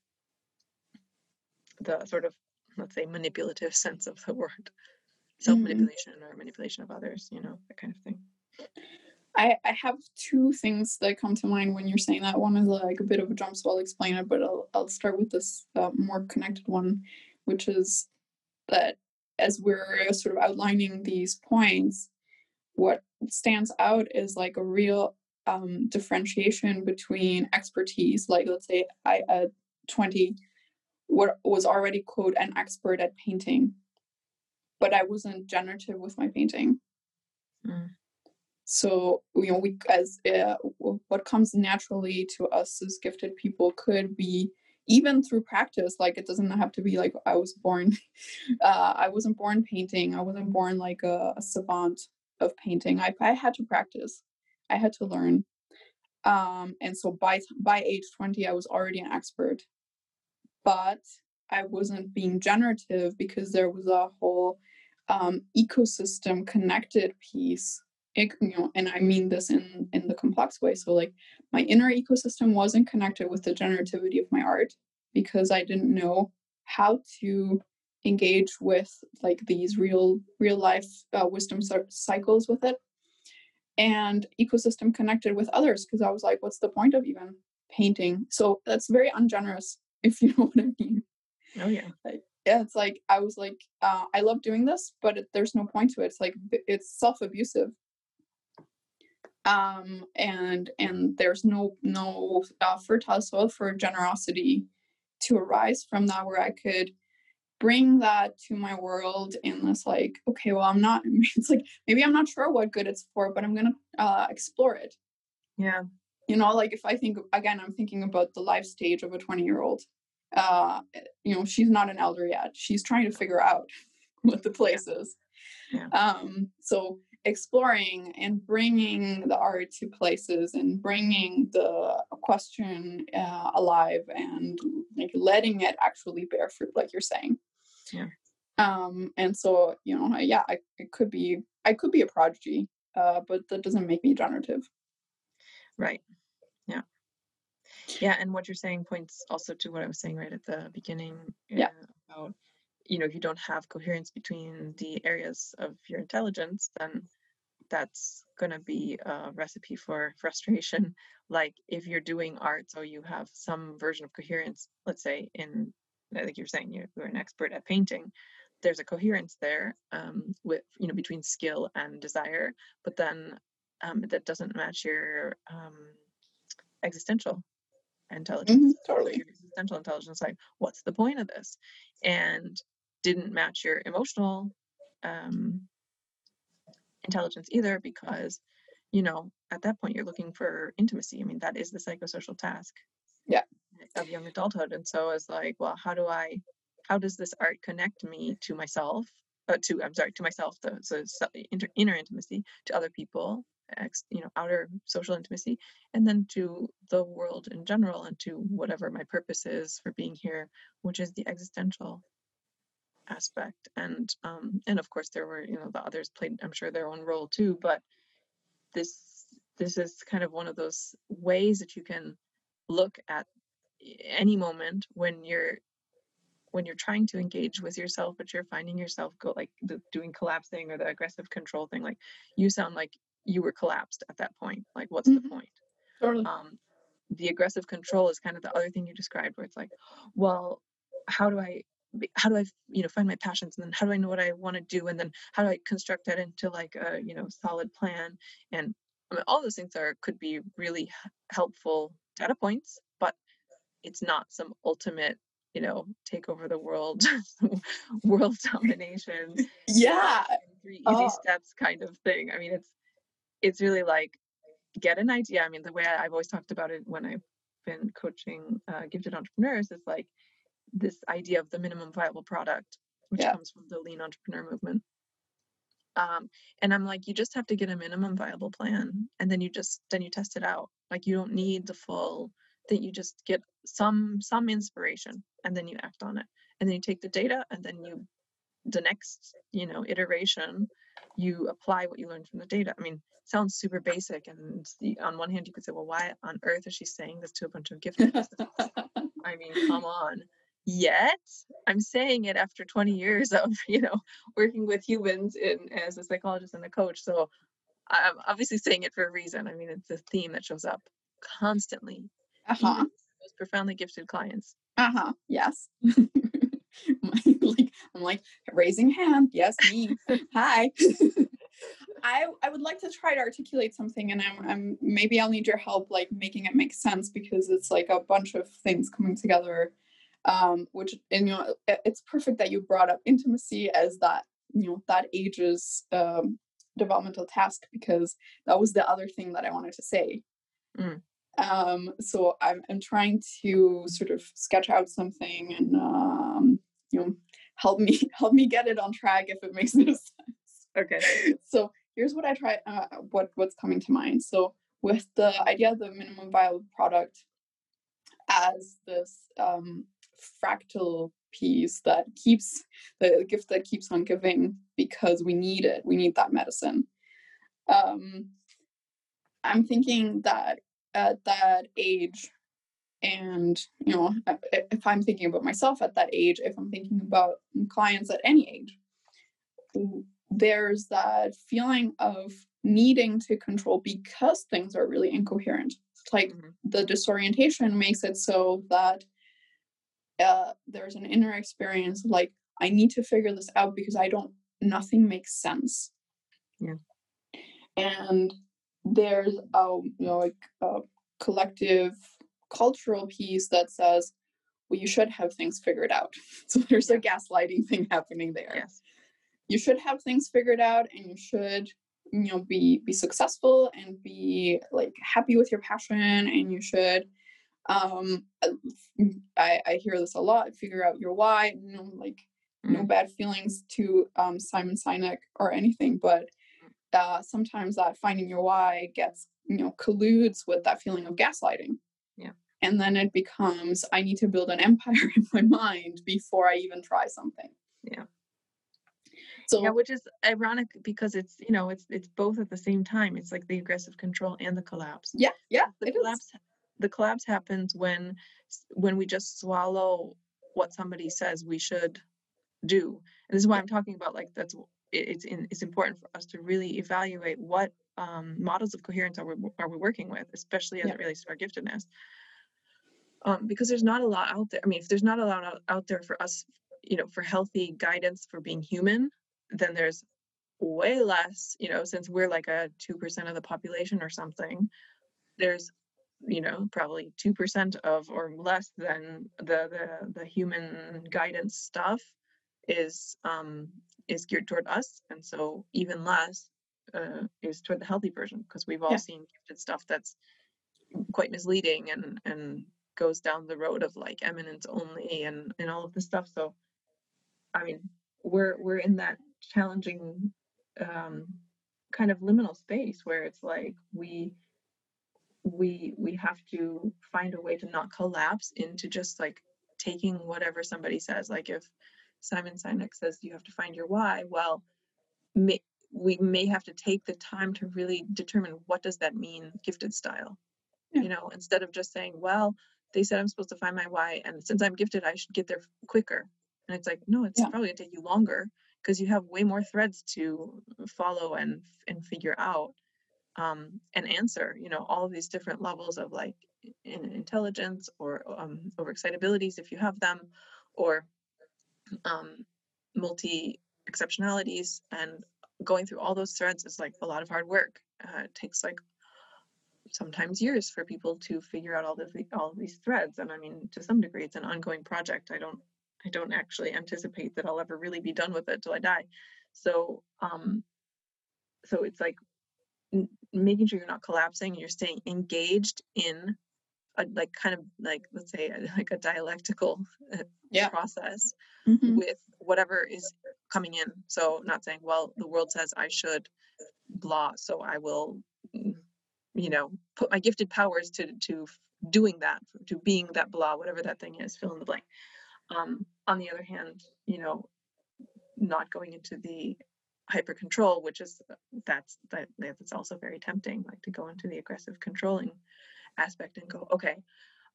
S1: the sort of let's say manipulative sense of the word. Self manipulation or manipulation of others you know that kind of thing.
S2: I, I have two things that come to mind when you're saying that. One is like a bit of a jump, so I'll explain it, but I'll, I'll start with this uh, more connected one, which is that as we're sort of outlining these points, what stands out is like a real um, differentiation between expertise. Like, let's say I at 20 what was already quote an expert at painting, but I wasn't generative with my painting.
S1: Mm.
S2: So you know, we as uh, what comes naturally to us as gifted people could be even through practice. Like it doesn't have to be like I was born. Uh, I wasn't born painting. I wasn't born like a, a savant of painting. I I had to practice. I had to learn. Um, and so by by age twenty, I was already an expert, but I wasn't being generative because there was a whole um, ecosystem connected piece it, you know, and I mean this in in the complex way. So like my inner ecosystem wasn't connected with the generativity of my art because I didn't know how to engage with like these real real life uh, wisdom cycles with it and ecosystem connected with others because I was like, what's the point of even painting? So that's very ungenerous, if you know what I mean.
S1: Oh yeah.
S2: Like yeah it's like i was like uh, i love doing this but it, there's no point to it. It's like it's self-abusive. Um and and there's no no uh, fertile soil for generosity to arise from that where i could bring that to my world in this like okay well i'm not it's like maybe i'm not sure what good it's for but i'm gonna uh explore it.
S1: Yeah.
S2: You know like if i think again i'm thinking about the life stage of a 20 year old uh you know she's not an elder yet. She's trying to figure out what the place is.
S1: Yeah.
S2: um so exploring and bringing the art to places and bringing the question uh, alive and like letting it actually bear fruit like you're saying
S1: Yeah.
S2: um and so you know yeah I, it could be i could be a prodigy uh but that doesn't make me generative
S1: right yeah yeah and what you're saying points also to what i was saying right at the beginning
S2: Yeah.
S1: uh, about you know if you don't have coherence between the areas of your intelligence then that's going to be a recipe for frustration like if you're doing art so you have some version of coherence let's say in like you're saying you're, you're an expert at painting there's a coherence there um, with you know between skill and desire but then um, that doesn't match your um, existential intelligence.
S2: Mhm,
S1: So
S2: totally.
S1: your existential intelligence like what's the point of this? And didn't match your emotional um, intelligence either because you know at that point you're looking for intimacy. I mean that is the psychosocial task
S2: Yeah.
S1: of young adulthood and so it's like well how do i how does this art connect me to myself uh, to i'm sorry to myself so so inter, inner intimacy to other people ex, you know outer social intimacy and then to the world in general and to whatever my purpose is for being here which is the existential aspect and um and of course there were you know the others played i'm sure their own role too but this this is kind of one of those ways that you can look at any moment when you're when you're trying to engage with yourself but you're finding yourself go like the doing collapsing or the aggressive control thing like you sound like you were collapsed at that point like what's
S2: Mhm.
S1: the point
S2: Totally.
S1: um, the aggressive control is kind of the other thing you described where it's like well how do i how do i you know find my passions and then how do i know what i want to do and then how do i construct that into like a you know solid plan and I mean, all those things are could be really helpful data points but it's not some ultimate you know take over the world world domination
S2: yeah.
S1: three easy
S2: Oh.
S1: steps kind of thing i mean it's it's really like get an idea i mean the way i've always talked about it when i've been coaching uh, gifted entrepreneurs is like this idea of the minimum viable product which
S2: Yeah.
S1: comes from the lean entrepreneur movement um, and i'm like you just have to get a minimum viable plan and then you just then you test it out like you don't need the full that you just get some some inspiration and then you act on it. And then you take the data and then you the next you know iteration you apply what you learned from the data. I mean sounds super basic and the, on one hand you could say well why on earth is she saying this to a bunch of gifted i mean come on. Yet i'm saying it after 20 years of you know working with humans in as a psychologist and a coach so i'm obviously saying it for a reason i mean it's a theme that shows up constantly
S2: uh-huh.
S1: with the most profoundly gifted clients
S2: Uh-huh. Yes. like I'm like raising hand. Yes, me. Hi. I I would like to try to articulate something and I'm I'm maybe I'll need your help like making it make sense because it's like a bunch of things coming together. Um, which and you know it's perfect that you brought up intimacy as that, you know, that age's um developmental task because that was the other thing that I wanted to say.
S1: Mm.
S2: Um, so I'm, I'm trying to sort of sketch out something and um, you know help me help me get it on track if it makes no sense.
S1: okay
S2: So here's what I try uh, what what's coming to mind. So with the idea of the minimum viable product as this um, fractal piece that keeps the gift that keeps on giving because we need it. We need that medicine. Um, I'm thinking that at that age, and you know, if I'm thinking about myself at that age, if I'm thinking about clients at any age, there's that feeling of needing to control because things are really incoherent. It's like
S1: Mhm.
S2: the disorientation makes it so that uh, there's an inner experience like I need to figure this out because I don't, nothing makes sense.
S1: Yeah.
S2: And there's a, you know, like a collective cultural piece that says, well, you should have things figured out. So there's a gaslighting thing happening there
S1: yes
S2: you should have things figured out and you should you know be be successful and be like happy with your passion and you should um i i hear this a lot figure out your why you know like no
S1: Mm.
S2: bad feelings to um simon sinek or anything but uh sometimes that finding your why gets you know colludes with that feeling of gaslighting
S1: Yeah.
S2: and then it becomes i need to build an empire in my mind before i even try something
S1: Yeah.
S2: so
S1: yeah which is ironic because it's you know it's it's both at the same time it's like the aggressive control and the collapse
S2: yeah yeah
S1: the
S2: it is.
S1: The collapse happens when when we just swallow what somebody says we should do. And this is why i'm talking about like that's it's in, it's important for us to really evaluate what um, models of coherence are we, are we working with especially as
S2: Yeah.
S1: it relates to our giftedness. Um, because there's not a lot out there i mean if there's not a lot out, out there for us you know for healthy guidance for being human then there's way less you know since we're like a 2% of the population or something there's you know probably 2% of or less than the the, the human guidance stuff is um is geared toward us and so even less uh, is toward the healthy version because we've all
S2: Yeah.
S1: seen gifted stuff that's quite misleading and and goes down the road of like eminence only and and all of this stuff so i mean we're we're in that challenging um kind of liminal space where it's like we we we have to find a way to not collapse into just like taking whatever somebody says like if Simon Sinek says you have to find your why. Well, may, we may have to take the time to really determine what does that mean, gifted style.
S2: Yeah.
S1: You know, instead of just saying, well, they said I'm supposed to find my why, and since I'm gifted, I should get there quicker. And it's like, no, it's
S2: Yeah.
S1: probably gonna take you longer because you have way more threads to follow and and figure out um, and answer. You know, all of these different levels of like in intelligence or um, overexcitabilities if you have them, or um, multi exceptionalities and going through all those threads is like a lot of hard work. Uh, it takes like sometimes years for people to figure out all the, all of these threads. And I mean, to some degree, it's an ongoing project. I don't I don't actually anticipate that I'll ever really be done with it till I die. So um, so it's like making sure you're not collapsing. You're staying engaged in a like kind of like let's say a, like a dialectical uh,
S2: Yeah.
S1: process
S2: Mhm.
S1: with whatever is coming in. So not saying, well, the world says I should blah, so I will, mm, you know, put my gifted powers to to doing that, to being that blah, whatever that thing is, fill in the blank. Um, on the other hand, you know, not going into the hyper control, which is uh, that's that that's also very tempting, like to go into the aggressive controlling aspect and go, okay,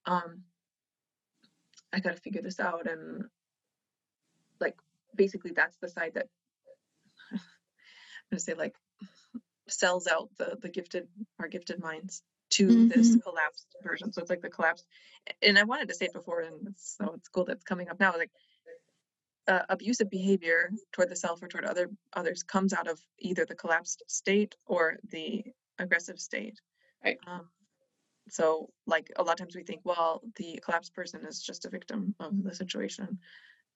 S1: um, I got to figure this out and like basically that's the side that I'm gonna say like sells out the the gifted our gifted minds to this collapsed version. So it's like the collapsed and I wanted to say it before and so it's cool that's coming up now. Like uh, abusive behavior toward the self or toward other others comes out of either the collapsed state or the aggressive state.
S2: Right.
S1: Um, so like a lot of times we think, well, the collapsed person is just a victim of the situation.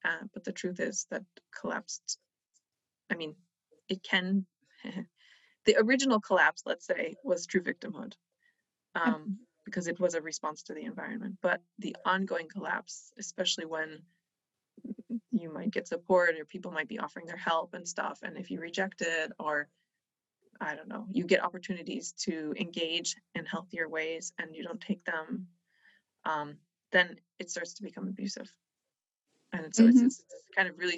S1: Uh, but the truth is that collapsed, I mean, it can, the original collapse, let's say, was true victimhood um, because it was a response to the environment. But the ongoing collapse, especially when you might get support or people might be offering their help and stuff, and if you reject it or I don't know, you get opportunities to engage in healthier ways and you don't take them, um, then it starts to become abusive. And so it's,
S2: Mhm.
S1: it's it's kind of really,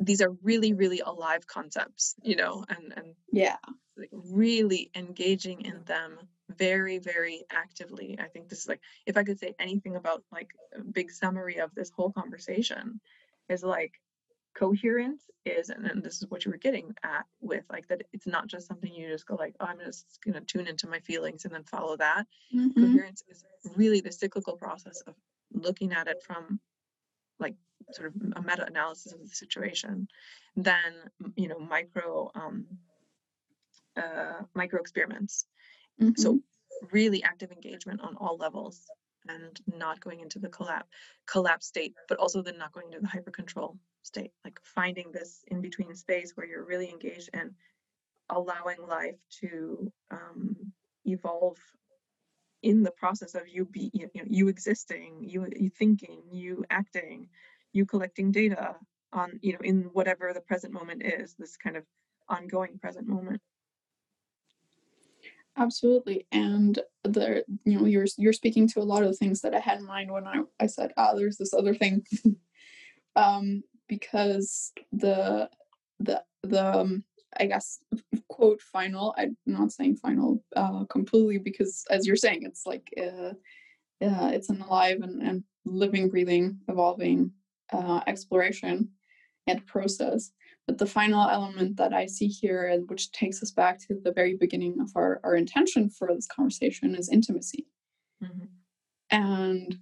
S1: these are really, really alive concepts, you know, and, and
S2: Yeah.
S1: like really engaging in them very, very actively. I think this is like, if I could say anything about like a big summary of this whole conversation, is like coherence is, and then this is what you were getting at with like that it's not just something you just go like, oh, I'm just gonna tune into my feelings and then follow that.
S2: Mhm.
S1: Coherence is really the cyclical process of looking at it from like sort of a meta analysis of the situation, then you know micro um, uh, micro experiments. So
S2: Mhm.
S1: really active engagement on all levels and not going into the collapse collapse state, but also then not going into the hyper control state, like finding this in between space where you're really engaged and allowing life to um, evolve in the process of you be you, know, you existing, you you thinking, you acting, you collecting data on you know in whatever the present moment is, this kind of ongoing present moment.
S2: Absolutely. And there, you know, you're you're speaking to a lot of the things that I had in mind when I, I said, ah, there's this other thing. um, because the the the um, I guess quote final, I'm not saying final uh completely because as you're saying, it's like uh, uh it's an alive and, and living, breathing, evolving uh exploration and process. But the final element that I see here, and which takes us back to the very beginning of our, our intention for this conversation, is intimacy.
S1: Mhm.
S2: And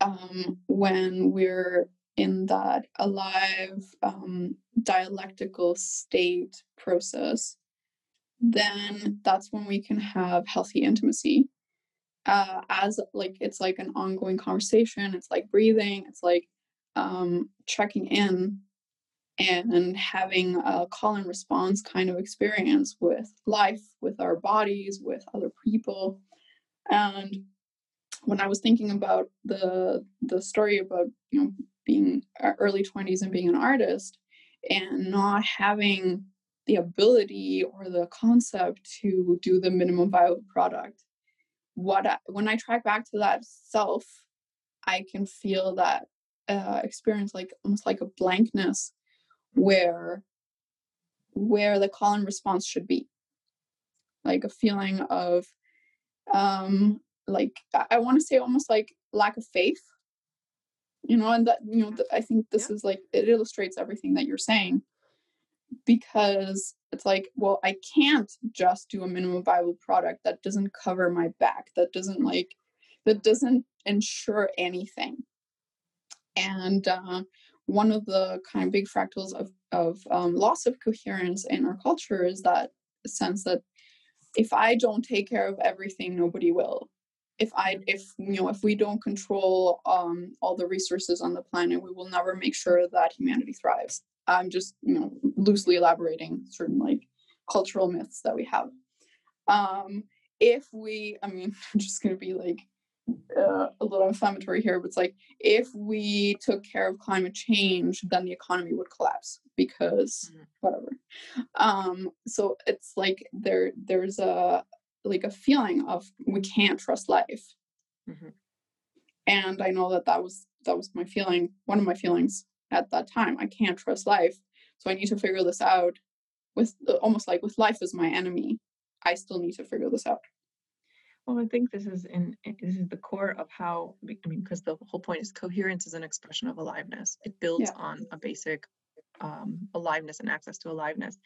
S2: um, when we're in that alive um, dialectical state process, then that's when we can have healthy intimacy. Uh, as like it's like an ongoing conversation. It's like breathing. It's like um, checking in and having a call and response kind of experience with life, with our bodies, with other people. And when I was thinking about the the story about you know being uh, early 20s and being an artist and not having the ability or the concept to do the minimum viable product what I, when i track back to that self i can feel that uh, experience like almost like a blankness where where the call and response should be. Like a feeling of um like i, want to say almost like lack of faith. You know and that you know th- i think this
S1: Yeah.
S2: is like it illustrates everything that you're saying. Because it's like well i can't just do a minimum viable product that doesn't cover my back that doesn't like that doesn't ensure anything. And uh, one of the kind of big fractals of, of um, loss of coherence in our culture is that sense that if i don't take care of everything nobody will. If i if you know if we don't control um, all the resources on the planet we will never make sure that humanity thrives. I'm just you know loosely elaborating certain like cultural myths that we have. Um if we i mean i'm just going to be like uh, a little inflammatory here, but it's like if we took care of climate change, then the economy would collapse because
S1: Mhm.
S2: whatever. Um, so it's like there there's a like a feeling of we can't trust life,
S1: Mhm.
S2: and I know that that was that was my feeling, one of my feelings at that time. I can't trust life, so I need to figure this out. With almost like with life as my enemy, I still need to figure this out.
S1: Well, I think this is in this is the core of how I mean, because the whole point is coherence is an expression of aliveness. It builds
S2: Yeah.
S1: on a basic um, aliveness and access to aliveness.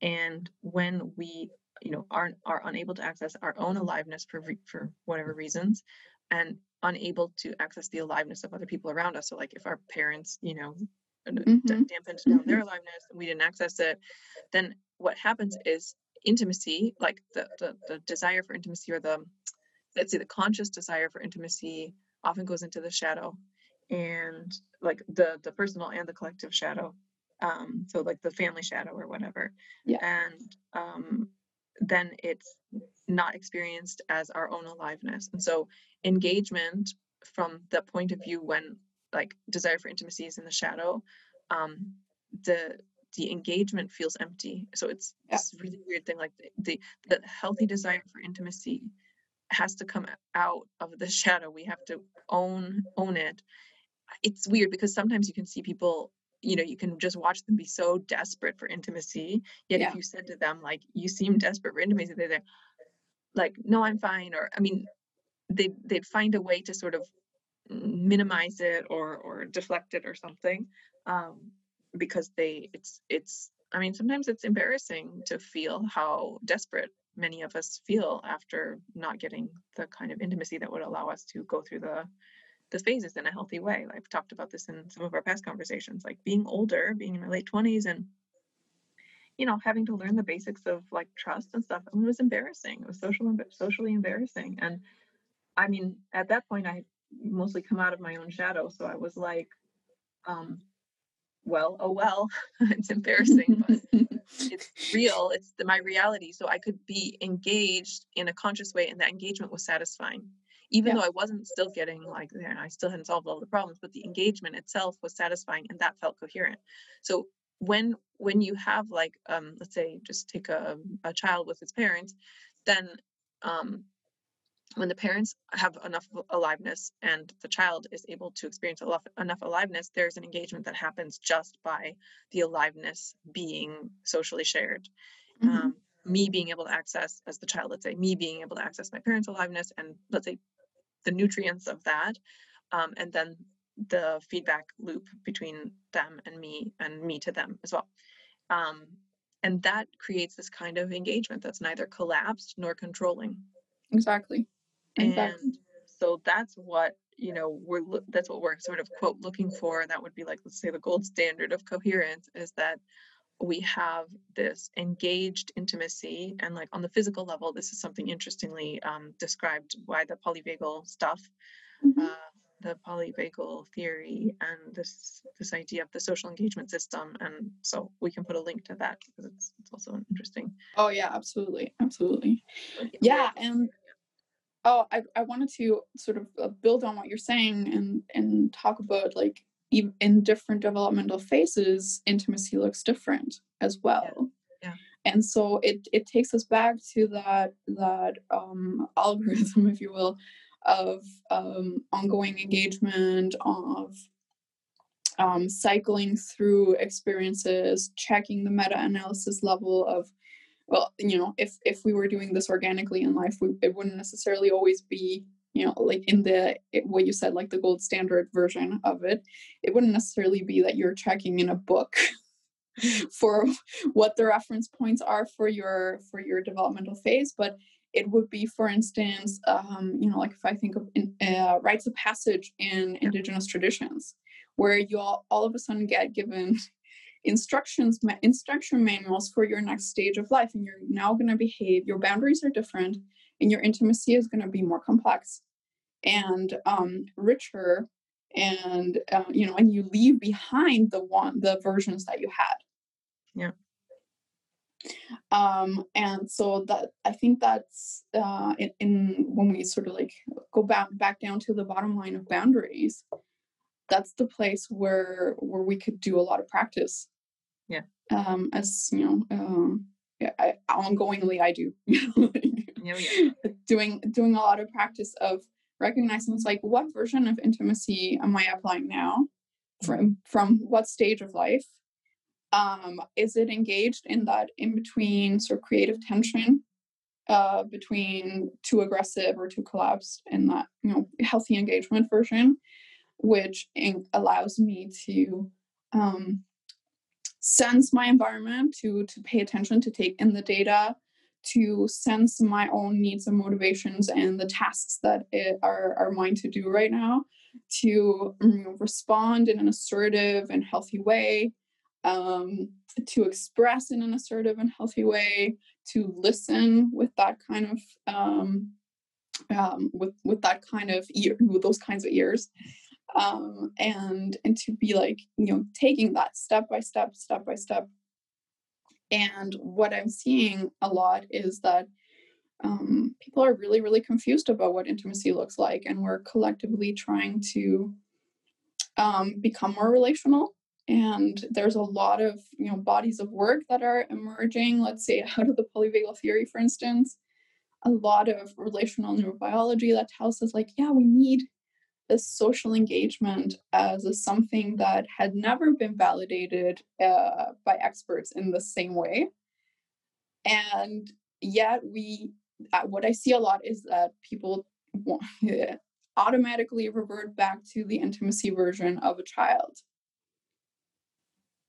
S1: And when we, you know, aren't are unable to access our own aliveness for re- for whatever reasons, and unable to access the aliveness of other people around us. So, like if our parents, you know, d-
S2: Mhm.
S1: dampened down their aliveness and we didn't access it, then what happens is intimacy, like the the, the desire for intimacy or the let's say the conscious desire for intimacy often goes into the shadow and like the the personal and the collective shadow um so like the family shadow or whatever
S2: Yeah.
S1: and um then it's not experienced as our own aliveness and so engagement from the point of view when like desire for intimacy is in the shadow um the the engagement feels empty so it's
S2: Yeah.
S1: this really weird thing like the, the the healthy desire for intimacy has to come out of the shadow. We have to own own it. It's weird because sometimes you can see people, you know, you can just watch them be so desperate for intimacy. Yet
S2: Yeah.
S1: if you said to them like, "You seem desperate for intimacy," they're there, like, "No, I'm fine," or I mean, they they'd find a way to sort of minimize it or or deflect it or something, um, because they it's it's. I mean, sometimes it's embarrassing to feel how desperate many of us feel after not getting the kind of intimacy that would allow us to go through the the phases in a healthy way. I've talked about this in some of our past conversations, like being older, being in my late twenties, and you know, having to learn the basics of like trust and stuff. I mean, it was embarrassing. It was social, socially embarrassing, and I mean, at that point, I mostly come out of my own shadow, so I was like, um, well, oh well, it's embarrassing, but it's real it's the, my reality so i could be engaged in a conscious way and that engagement was satisfying even
S2: Yeah.
S1: though i wasn't still getting like there, know, i still hadn't solved all the problems but the engagement itself was satisfying and that felt coherent so when when you have like um let's say just take a, a child with its parents then um when the parents have enough aliveness and the child is able to experience enough, aliveness, there's an engagement that happens just by the aliveness being socially shared.
S2: Mhm.
S1: Um, me being able to access, as the child, let's say, me being able to access my parents' aliveness and let's say the nutrients of that, um, and then the feedback loop between them and me and me to them as well. Um, and that creates this kind of engagement that's neither collapsed nor controlling
S2: Exactly. Exactly.
S1: and so that's what you know we're that's what we're sort of quote looking for that would be like let's say the gold standard of coherence is that we have this engaged intimacy and like on the physical level this is something interestingly um, described by the polyvagal stuff
S2: Mhm.
S1: uh, the polyvagal theory and this this idea of the social engagement system and so we can put a link to that because it's, it's also an interesting
S2: Oh yeah, absolutely, absolutely. Yeah, and oh, I I wanted to sort of uh, build on what you're saying and and talk about like in different developmental phases, intimacy looks different as well.
S1: yeah.
S2: And so it it takes us back to that that um, algorithm, if you will, of um, ongoing engagement, of um, cycling through experiences, checking the meta-analysis level of, well, you know, if if we were doing this organically in life, we, it wouldn't necessarily always be, you know, like in the it, what you said, like the gold standard version of it. It wouldn't necessarily be that you're checking in a book for what the reference points are for your for your developmental phase, but it would be, for instance, um, you know, like if I think of in, uh, rites of passage in indigenous traditions, where you all, all of a sudden get given instructions, instruction manuals for your next stage of life, and you're now going to behave. Your boundaries are different, and your intimacy is going to be more complex and um, richer, and uh, you know, and you leave behind the one the versions that you had.
S1: Yeah
S2: um and so that i think that's uh in, in when we sort of like go back back down to the bottom line of boundaries that's the place where where we could do a lot of practice
S1: yeah.
S2: Um as you know um yeah, I, ongoingly i do
S1: yeah, yeah.
S2: doing doing a lot of practice of recognizing it's like what version of intimacy am i applying now from from what stage of life? Um, is it engaged in that in between sort of creative tension uh, between too aggressive or too collapsed in that you know healthy engagement version which in- allows me to um, sense my environment to to pay attention to take in the data to sense my own needs and motivations and the tasks that it are, are mine to do right now to you respond in an assertive and healthy way um, to express in an assertive and healthy way, to listen with that kind of um, um, with with that kind of ear, with those kinds of ears, um, and and to be like you know taking that step by step, step by step. And what I'm seeing a lot is that um, people are really really confused about what intimacy looks like, and we're collectively trying to um, become more relational and there's a lot of you know bodies of work that are emerging let's say out of the polyvagal theory for instance a lot of relational neurobiology that tells us like yeah we need this social engagement as a something that had never been validated uh, by experts in the same way. And yet we uh, what i see a lot is that people automatically revert back to the intimacy version of a child.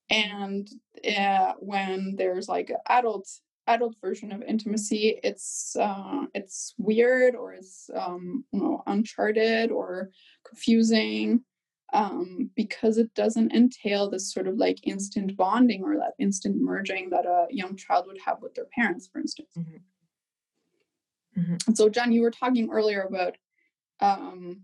S2: And uh, when there's like adult adult version of intimacy it's uh, it's weird or it's um, you know uncharted or confusing um, because it doesn't entail this sort of like instant bonding or that instant merging that a young child would have with their parents for instance mm-hmm. Mm-hmm. so john you were talking earlier about um,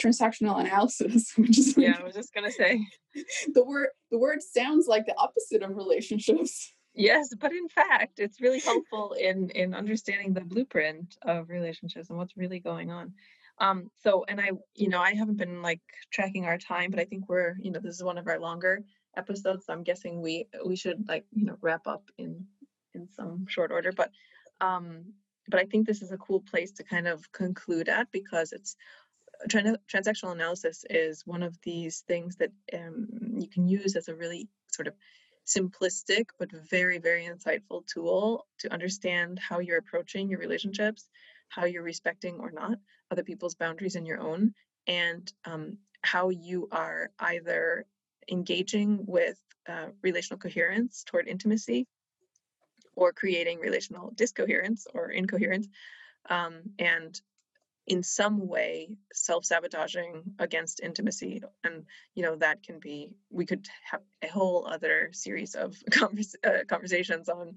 S2: transactional analysis which is
S1: yeah i was just gonna say
S2: the word the word sounds like the opposite of relationships
S1: yes but in fact it's really helpful in in understanding the blueprint of relationships and what's really going on. Um so and i you know i haven't been like tracking our time but i think we're you know this is one of our longer episodes so i'm guessing we we should like you know wrap up in in some short order but um but i think this is a cool place to kind of conclude at because it's trans- transactional analysis is one of these things that um, you can use as a really sort of simplistic but very very insightful tool to understand how you're approaching your relationships how you're respecting or not other people's boundaries and your own and um, how you are either engaging with uh, relational coherence toward intimacy or creating relational discoherence or incoherence um, and in some way self-sabotaging against intimacy and you know that can be we could have a whole other series of uh, conversations on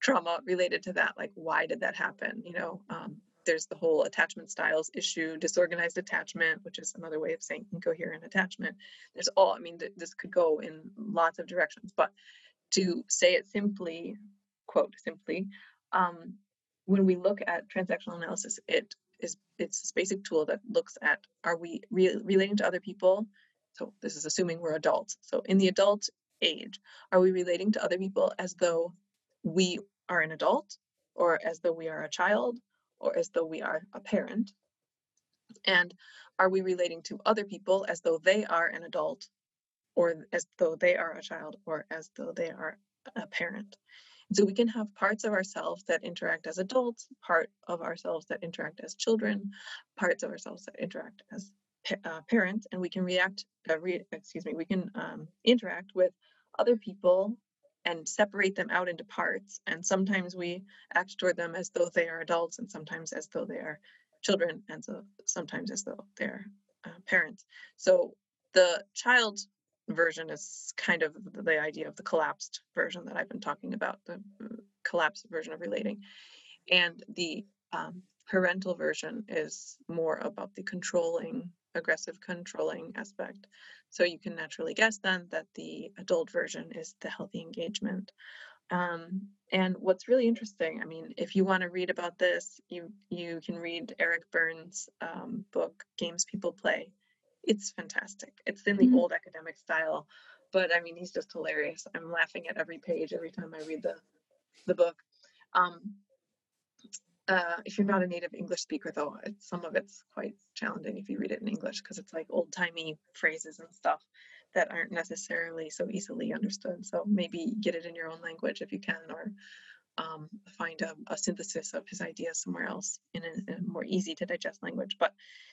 S1: trauma related to that like why did that happen you know? Um, there's the whole attachment styles issue disorganized attachment which is another way of saying incoherent attachment. There's all i mean th- this could go in lots of directions but to say it simply quote simply um, when we look at transactional analysis it it's this basic tool that looks at are we re- relating to other people? So this is assuming we're adults. So in the adult age are we relating to other people as though we are an adult or as though we are a child or as though we are a parent? And are we relating to other people as though they are an adult or as though they are a child or as though they are a parent. So we can have parts of ourselves that interact as adults, part of ourselves that interact as children, parts of ourselves that interact as uh, parents, and we can react, uh, re excuse me, we can um, interact with other people and separate them out into parts. And sometimes we act toward them as though they are adults, and sometimes as though they are children, and so sometimes as though they're uh, parents. So the child version is kind of the idea of the collapsed version that I've been talking about, the collapsed version of relating. And the um, parental version is more about the controlling, aggressive controlling aspect. So you can naturally guess then that the adult version is the healthy engagement. Um, and what's really interesting, I mean, if you want to read about this, you you can read Eric Berne's um, book "Games People Play." It's fantastic. It's in the mm-hmm. old academic style, but I mean, he's just hilarious. I'm laughing at every page every time I read the the book. Um, uh, if you're not a native English speaker, though, some of it's quite challenging if you read it in English because it's like old timey phrases and stuff that aren't necessarily so easily understood. So maybe get it in your own language if you can, or um, find a, a, synthesis of his ideas somewhere else in a, in a, more easy to digest language. But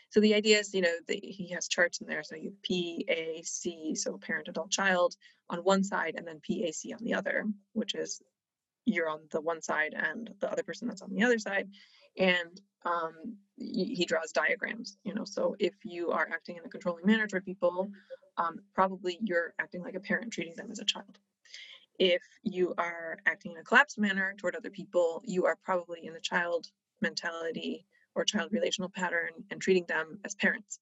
S1: so the idea is, you know, the, he has charts in there. So you have P, A, C, so parent, adult, child on one side, and then P, A, C on the other, which is you're on the one side and the other person that's on the other side. And um, he draws diagrams, you know, so if you are acting in a controlling manner toward people, um, probably you're acting like a parent treating them as a child. If you are acting in a collapsed manner toward other people, you are probably in the child mentality or child relational pattern and treating them as parents.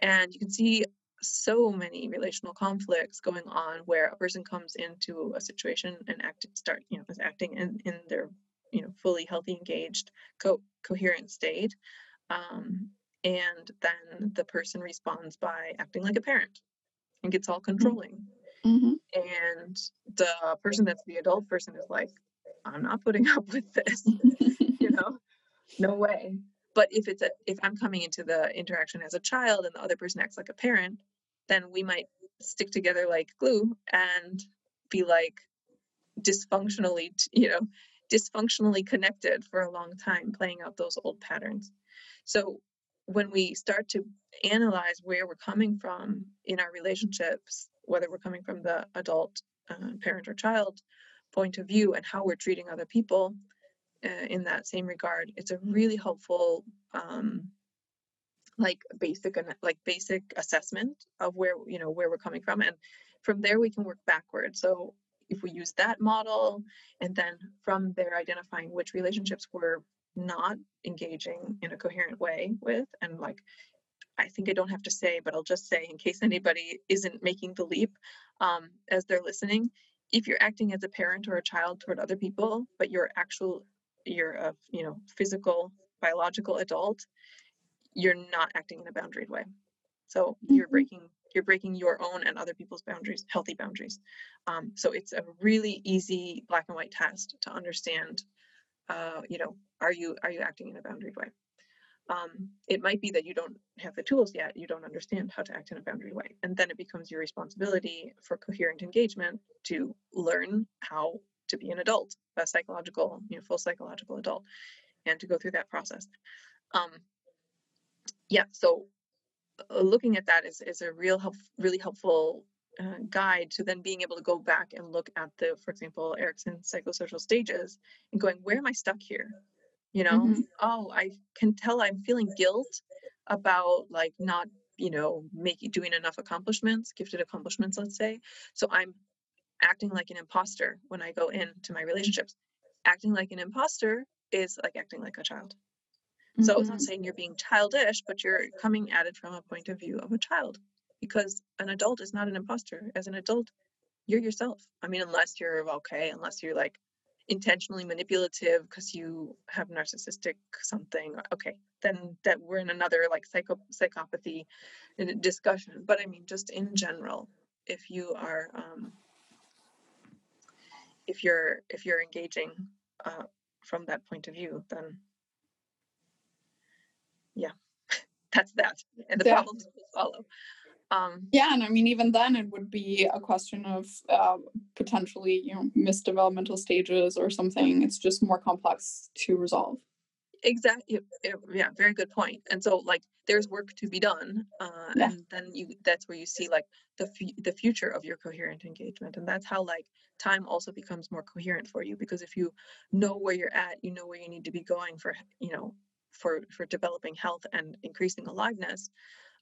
S1: And you can see so many relational conflicts going on where a person comes into a situation and act start you know is acting in, in their you know fully healthy engaged co- coherent state um, and then the person responds by acting like a parent and gets all mm-hmm. controlling mm-hmm. and the person that's the adult person is like i'm not putting up with this you know? No way. But if it's a if i'm coming into the interaction as a child and the other person acts like a parent then we might stick together like glue and be like dysfunctionally you know dysfunctionally connected for a long time playing out those old patterns. So when we start to analyze where we're coming from in our relationships whether we're coming from the adult uh, parent or child point of view and how we're treating other people uh, in that same regard it's a really helpful um, like basic like basic assessment of where you know where we're coming from and from there we can work backwards. So if we use that model and then from there identifying which relationships we're not engaging in a coherent way with and like i think i don't have to say but i'll just say in case anybody isn't making the leap um, as they're listening if you're acting as a parent or a child toward other people but you're actual you're a you know physical biological adult you're not acting in a boundaried way. So you're mm-hmm. breaking you're breaking your own and other people's boundaries, healthy boundaries. Um, so it's a really easy black and white test to understand. Uh, you know, are you are you acting in a boundaried way? Um, it might be that you don't have the tools yet, you don't understand how to act in a boundary way, and then it becomes your responsibility for coherent engagement to learn how to be an adult, a psychological, you know, full psychological adult, and to go through that process. Um, yeah, so uh, looking at that is, is a real help, really helpful uh, guide to then being able to go back and look at the, for example, Erikson psychosocial stages and going, where am I stuck here? You know, mm-hmm. oh, I can tell I'm feeling guilt about like not, you know, making doing enough accomplishments, gifted accomplishments, let's say. So I'm acting like an imposter when I go into my relationships. Acting like an imposter is like acting like a child. So mm-hmm. it's not saying you're being childish, but you're coming at it from a point of view of a child because an adult is not an imposter. As an adult, you're yourself. I mean, unless you're okay, unless you're like intentionally manipulative because you have narcissistic something, okay, then that we're in another like psycho psychopathy discussion. But I mean, just in general, if you are, um, if you're if you're engaging uh, from that point of view, then yeah, that's that. And the yeah. problems will follow. Um,
S2: Yeah, and I mean, even then, it would be a question of uh, potentially, you know, missed developmental stages or something. It's just more complex to resolve.
S1: exactly. Yeah, very good point. And so, like, there's work to be done, uh,
S2: Yeah.
S1: and then you that's where you see like the fu- the future of your coherent engagement, and that's how like time also becomes more coherent for you because if you know where you're at, you know where you need to be going for you know for for developing health and increasing aliveness,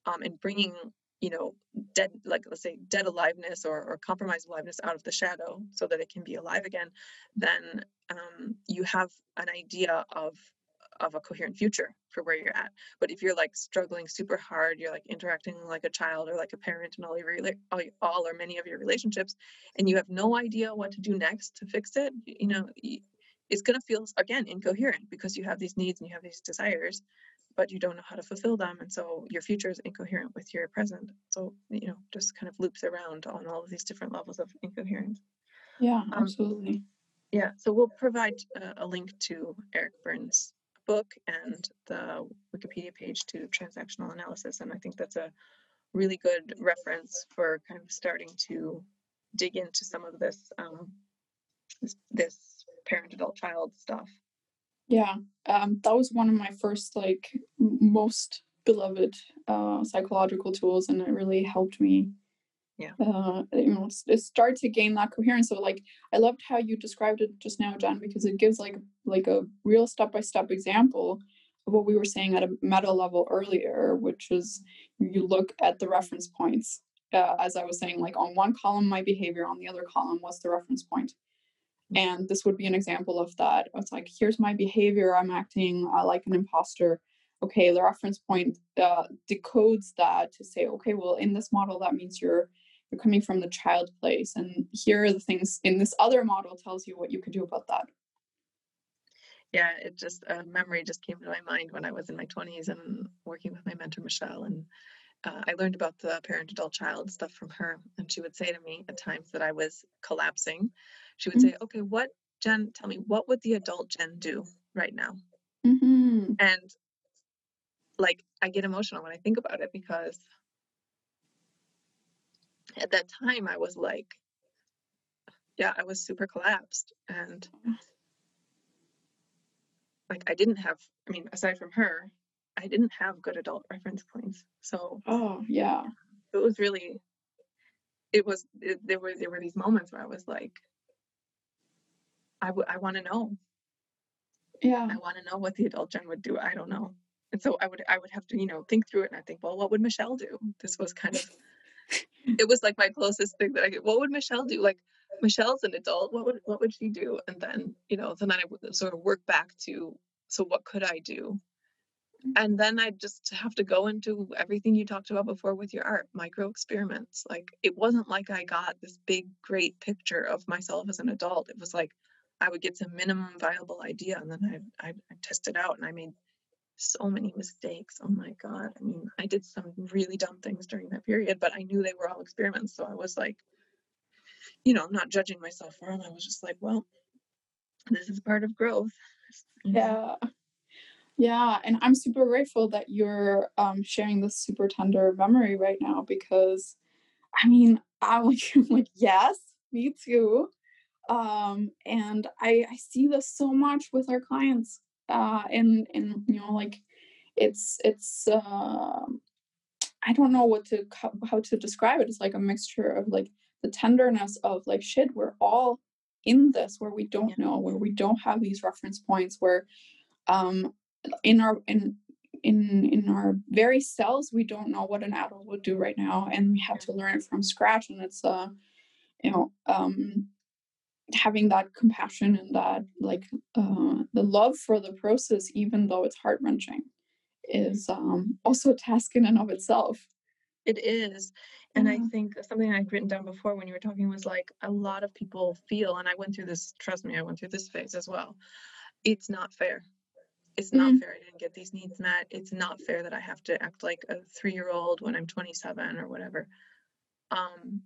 S1: um, and bringing you know dead like let's say dead aliveness or, or compromised aliveness out of the shadow so that it can be alive again then um, you have an idea of of a coherent future for where you're at. But if you're like struggling super hard you're like interacting like a child or like a parent in all your all, all or many of your relationships and you have no idea what to do next to fix it you know it's going to feel again incoherent because you have these needs and you have these desires but you don't know how to fulfill them and so your future is incoherent with your present. So you know just kind of loops around on all of these different levels of incoherence.
S2: Yeah,
S1: Um,
S2: absolutely.
S1: yeah so we'll provide a, a link to eric berne's book and the wikipedia page to transactional analysis and i think that's a really good reference for kind of starting to dig into some of this um, this, this parent adult child stuff
S2: Yeah, um, that was one of my first, like, most beloved uh, psychological tools, and it really helped me.
S1: Yeah.
S2: Uh, you know, start to gain that coherence. So, like, I loved how you described it just now, Jen, because it gives like like a real step by step example of what we were saying at a meta level earlier, which is you look at the reference points. Uh, as I was saying, like on one column, my behavior, on the other column, what's the reference point? And this would be an example of that. It's like here's my behavior i'm acting uh, like an imposter. Okay the reference point uh, decodes that to say okay well in this model that means you're you're coming from the child place and here are the things in this other model tells you what you could do about that.
S1: Yeah it just a memory just came to my mind when i was in my 20s and working with my mentor michelle and uh, i learned about the parent adult child stuff from her and she would say to me at times that i was collapsing she would
S2: Mhm.
S1: say okay what jen tell me what would the adult jen do right now
S2: mm-hmm.
S1: and like i get emotional when i think about it because at that time i was like yeah i was super collapsed and like i didn't have i mean aside from her i didn't have good adult reference points so
S2: oh yeah.
S1: it was really it was it, there were there were these moments where i was like i would i want to know.
S2: Yeah.
S1: I want to know what the adult jen would do i don't know. And so i would i would have to you know think through it and i think well what would michelle do? This was kind of it was like my closest thing that i could what would michelle do? Like michelle's an adult what would what would she do? And then you know so then i would sort of work back to so what could i do and then i just have to go into everything you talked about before with your art micro experiments. Like it wasn't like i got this big great picture of myself as an adult. It was like i would get some minimum viable idea and then i i test it out and i made so many mistakes. Oh my god. I mean i did some really dumb things during that period but i knew they were all experiments. So i was like you know not judging myself for them i was just like well this is part of growth.
S2: Yeah yeah and i'm super grateful that you're um, sharing this super tender memory right now because i mean i'm like, like yes me too um and i i see this so much with our clients uh and and you know like it's it's um i don't know what to how, how to describe it it's like a mixture of like the tenderness of like shit we're all in this where we don't know where we don't have these reference points where um in our in in in our very cells we don't know what an adult would do right now and we have to learn it from scratch and it's uh you know um having that compassion and that like uh the love for the process even though it's heart wrenching is um also a task in and of itself
S1: It is. And I think something I'd written down before when you were talking was like a lot of people feel, and I went through this, trust me, I went through this phase as well. It's not fair. It's not
S2: Mm.
S1: fair. I didn't get these needs met. It's not fair that I have to act like a three year old when I'm 27 or whatever. Um,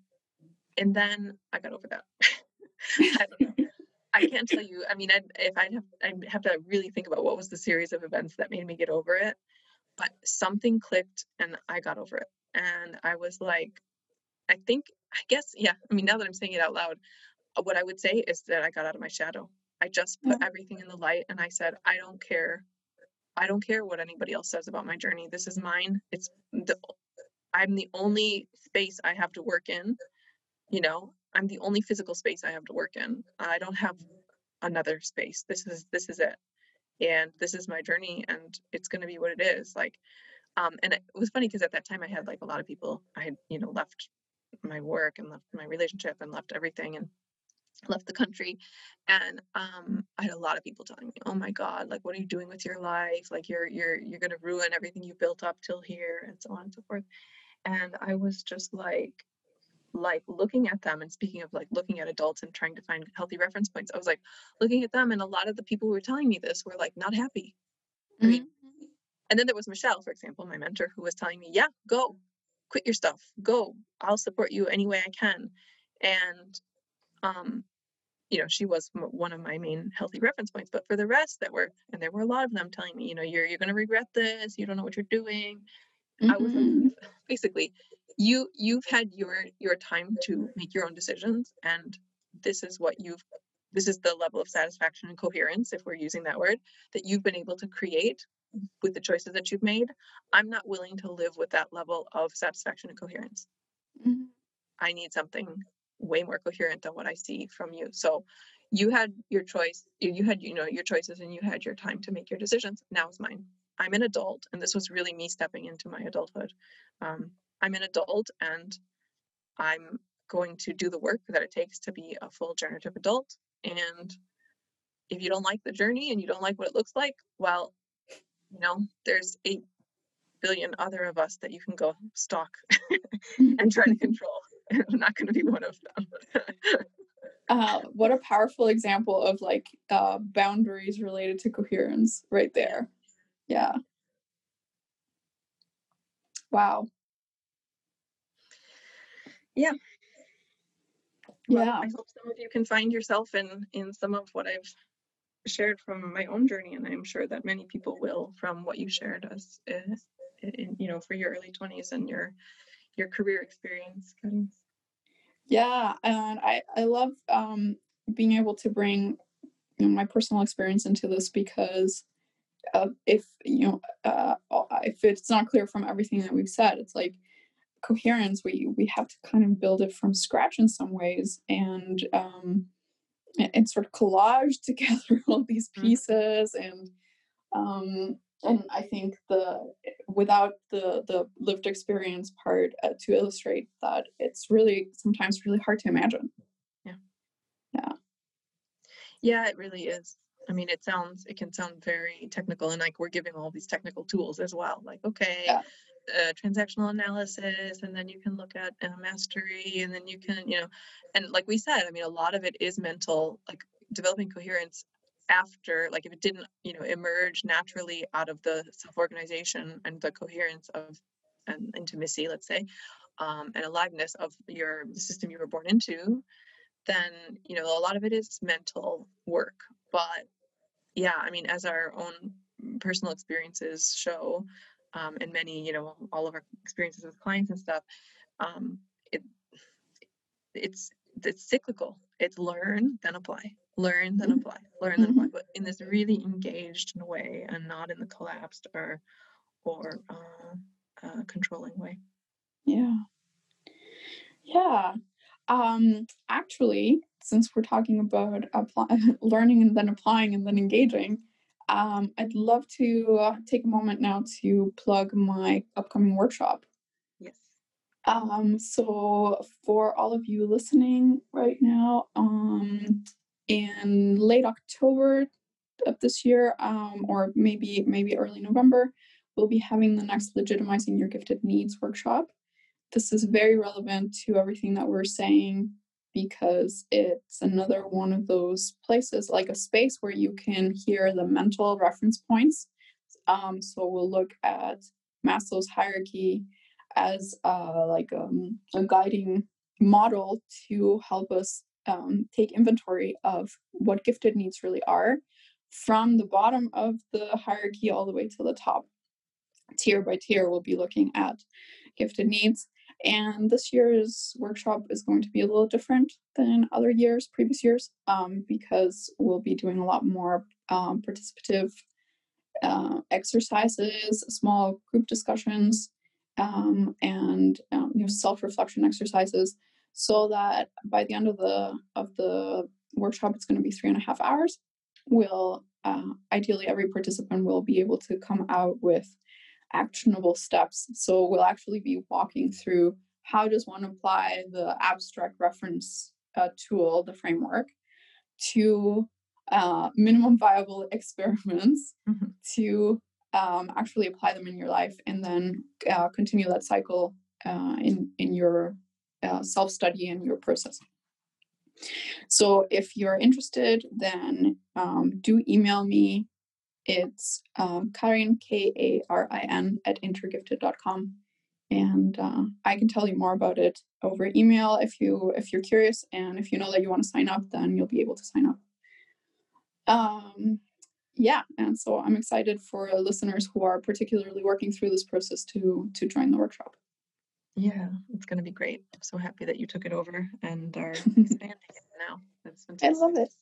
S1: and then I got over that. I don't know. I can't tell you. I mean, I'd, if I'd have, I'd have to really think about what was the series of events that made me get over it. But something clicked, and I got over it. and I was like, I think, I guess, yeah. I mean, now that I'm saying it out loud, uh, what I would say is that I got out of my shadow. I just put everything in the light and I said, I don't care. I don't care what anybody else says about my journey. This is mine. It's the I'm the only space I have to work in. You know, I'm the only physical space I have to work in. I don't have another space. This is this is it. And this is my journey and it's going to be what it is. Like um and it was funny because at that time I had like a lot of people I had, you know, left my work and left my relationship and left everything and left the country and um i had a lot of people telling me oh my god like what are you doing with your life? Like you're you're you're going to ruin everything you built up till here and so on and so forth. And i was just like like looking at them and speaking of like looking at adults and trying to find healthy reference points i was like looking at them and a lot of the people who were telling me this were like not happy. I mean,
S2: Mhm.
S1: and then there was michelle for example my mentor who was telling me yeah go quit your stuff. Go. I'll support you any way i can. And um you know she was m- one of my main healthy reference points but for the rest that were and there were a lot of them telling me you know you're you're going to regret this you don't know what you're doing i was
S2: Mhm.
S1: "You've- basically you you've had your your time to make your own decisions and this is what you've this is the level of satisfaction and coherence if we're using that word that you've been able to create with the choices that you've made i'm not willing to live with that level of satisfaction and coherence
S2: Mhm.
S1: I need something way more coherent than what I see from you. So you had your choice, you had, you know, your choices and you had your time to make your decisions. Now is mine. I'm an adult, and this was really me stepping into my adulthood. Um, I'm an adult and I'm going to do the work that it takes to be a full generative adult. And if you don't like the journey and you don't like what it looks like, well, you know, there's eight billion other of us that you can go stalk and try to control. I'm not going to be one of them.
S2: Uh, what a powerful example of like uh, boundaries related to coherence right there. Yeah. Wow.
S1: Yeah. Well,
S2: Yeah.
S1: I hope some of you can find yourself in in some of what I've shared from my own journey, and I'm sure that many people will from what you shared as, uh, in, you know, for your early 20s and your your career experience.
S2: Yeah. And I, I love um, being able to bring you know, my personal experience into this because uh, if, you know, uh, if it's not clear from everything that we've said, it's like coherence, we, we have to kind of build it from scratch in some ways. And, um, and, and sort of collage together all these
S1: Mhm.
S2: pieces and um and i think the without the the lived experience part uh, to illustrate that it's really sometimes really hard to imagine
S1: Yeah, yeah, yeah. it really is. I mean, it sounds it can sound very technical, and like we're giving all these technical tools as well. Like, okay,
S2: yeah
S1: uh, transactional analysis, and then you can look at uh, mastery, and then you can, you know, and like we said, I mean, a lot of it is mental, like developing coherence after, like if it didn't, you know, emerge naturally out of the self-organization and the coherence of and intimacy, let's say, um, and aliveness of your the system you were born into, then you know a lot of it is mental work. But yeah, I mean, as our own personal experiences show, um, and many, you know, all of our experiences with clients and stuff, um, it it's it's cyclical. It's learn then apply, learn then
S2: Mhm.
S1: apply, learn then apply,
S2: Mhm.
S1: but in this really engaged way and not in the collapsed or or uh, uh, controlling way.
S2: yeah yeah um actually since we're talking about apply- learning and then applying and then engaging um i'd love to uh, take a moment now to plug my upcoming workshop
S1: Yes.
S2: Um, so for all of you listening right now, um, in late October of this year, um, or maybe maybe early November, we'll be having the next legitimizing your gifted needs workshop. This is very relevant to everything that we're saying because it's another one of those places, like a space where you can hear the mental reference points. Um, so we'll look at Maslow's hierarchy as uh, like um, a guiding model to help us um, take inventory of what gifted needs really are from the bottom of the hierarchy all the way to the top tier by tier we'll be looking at gifted needs. And this year's workshop is going to be a little different than other years, previous years, um, because we'll be doing a lot more um, participative uh, exercises, small group discussions, um, and um, you know self-reflection exercises, so that by the end of the of the workshop, it's going to be three and a half hours. We'll uh, ideally every participant will be able to come out with actionable steps. So we'll actually be walking through how does one apply the abstract reference uh, tool, the framework, to uh, minimum viable experiments
S1: Mhm.
S2: to um, actually apply them in your life and then uh, continue that cycle uh, in in your uh, self study and your process. So if you're interested, then um, do email me. It's um, Karin K A R I N at intergifted.com, and uh, I can tell you more about it over email if you if you're curious and if you know that you want to sign up, then you'll be able to sign up. Um, yeah, and so I'm excited for listeners who are particularly working through this process to to join the workshop.
S1: Yeah, it's going to be great. I'm so happy that you took it over and are expanding it now. That's
S2: I love it.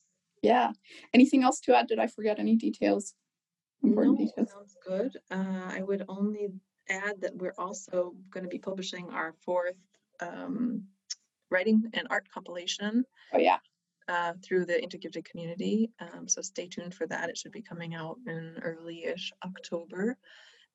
S2: Yeah. Anything else to add? Did I forget any details? Important
S1: No,
S2: details.
S1: sounds good. Uh, I would only add that we're also going to be publishing our fourth um, writing and art compilation
S2: Oh yeah.
S1: uh, through the Intergifted community. Um, so stay tuned for that. It should be coming out in early-ish October.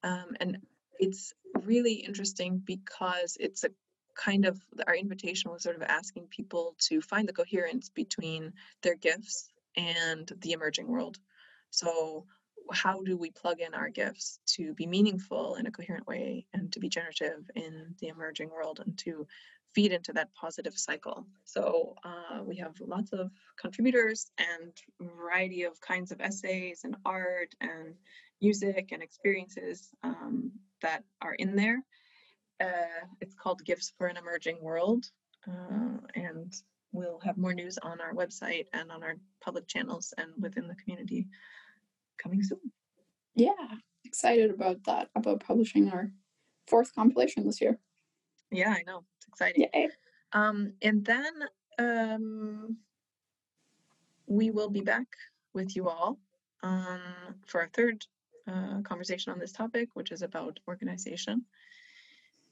S1: Um, and it's really interesting because it's a kind of our invitation was sort of asking people to find the coherence between their gifts and the emerging world. So how do we plug in our gifts to be meaningful in a coherent way and to be generative in the emerging world and to feed into that positive cycle. So uh, we have lots of contributors and variety of kinds of essays and art and music and experiences um, that are in there. Uh, it's called Gifts for an Emerging World, uh, and we'll have more news on our website and on our public channels and within the community coming soon.
S2: Yeah. Excited about that, about publishing our fourth compilation this year.
S1: Yeah, I know. It's exciting.
S2: Yay.
S1: Um, and then um, we will be back with you all um, for our third uh, conversation on this topic, which is about organization.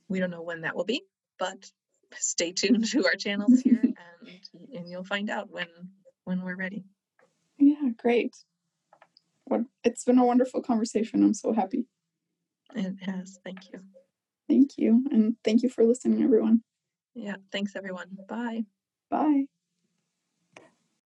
S1: We don't know when that will be, but stay tuned to our channels here, and and you'll find out when when we're ready.
S2: Yeah, great. What it's been a wonderful conversation. I'm so happy.
S1: It has. Thank you.
S2: Thank you. And thank you for listening, everyone.
S1: Yeah. Thanks, everyone. Bye.
S2: Bye.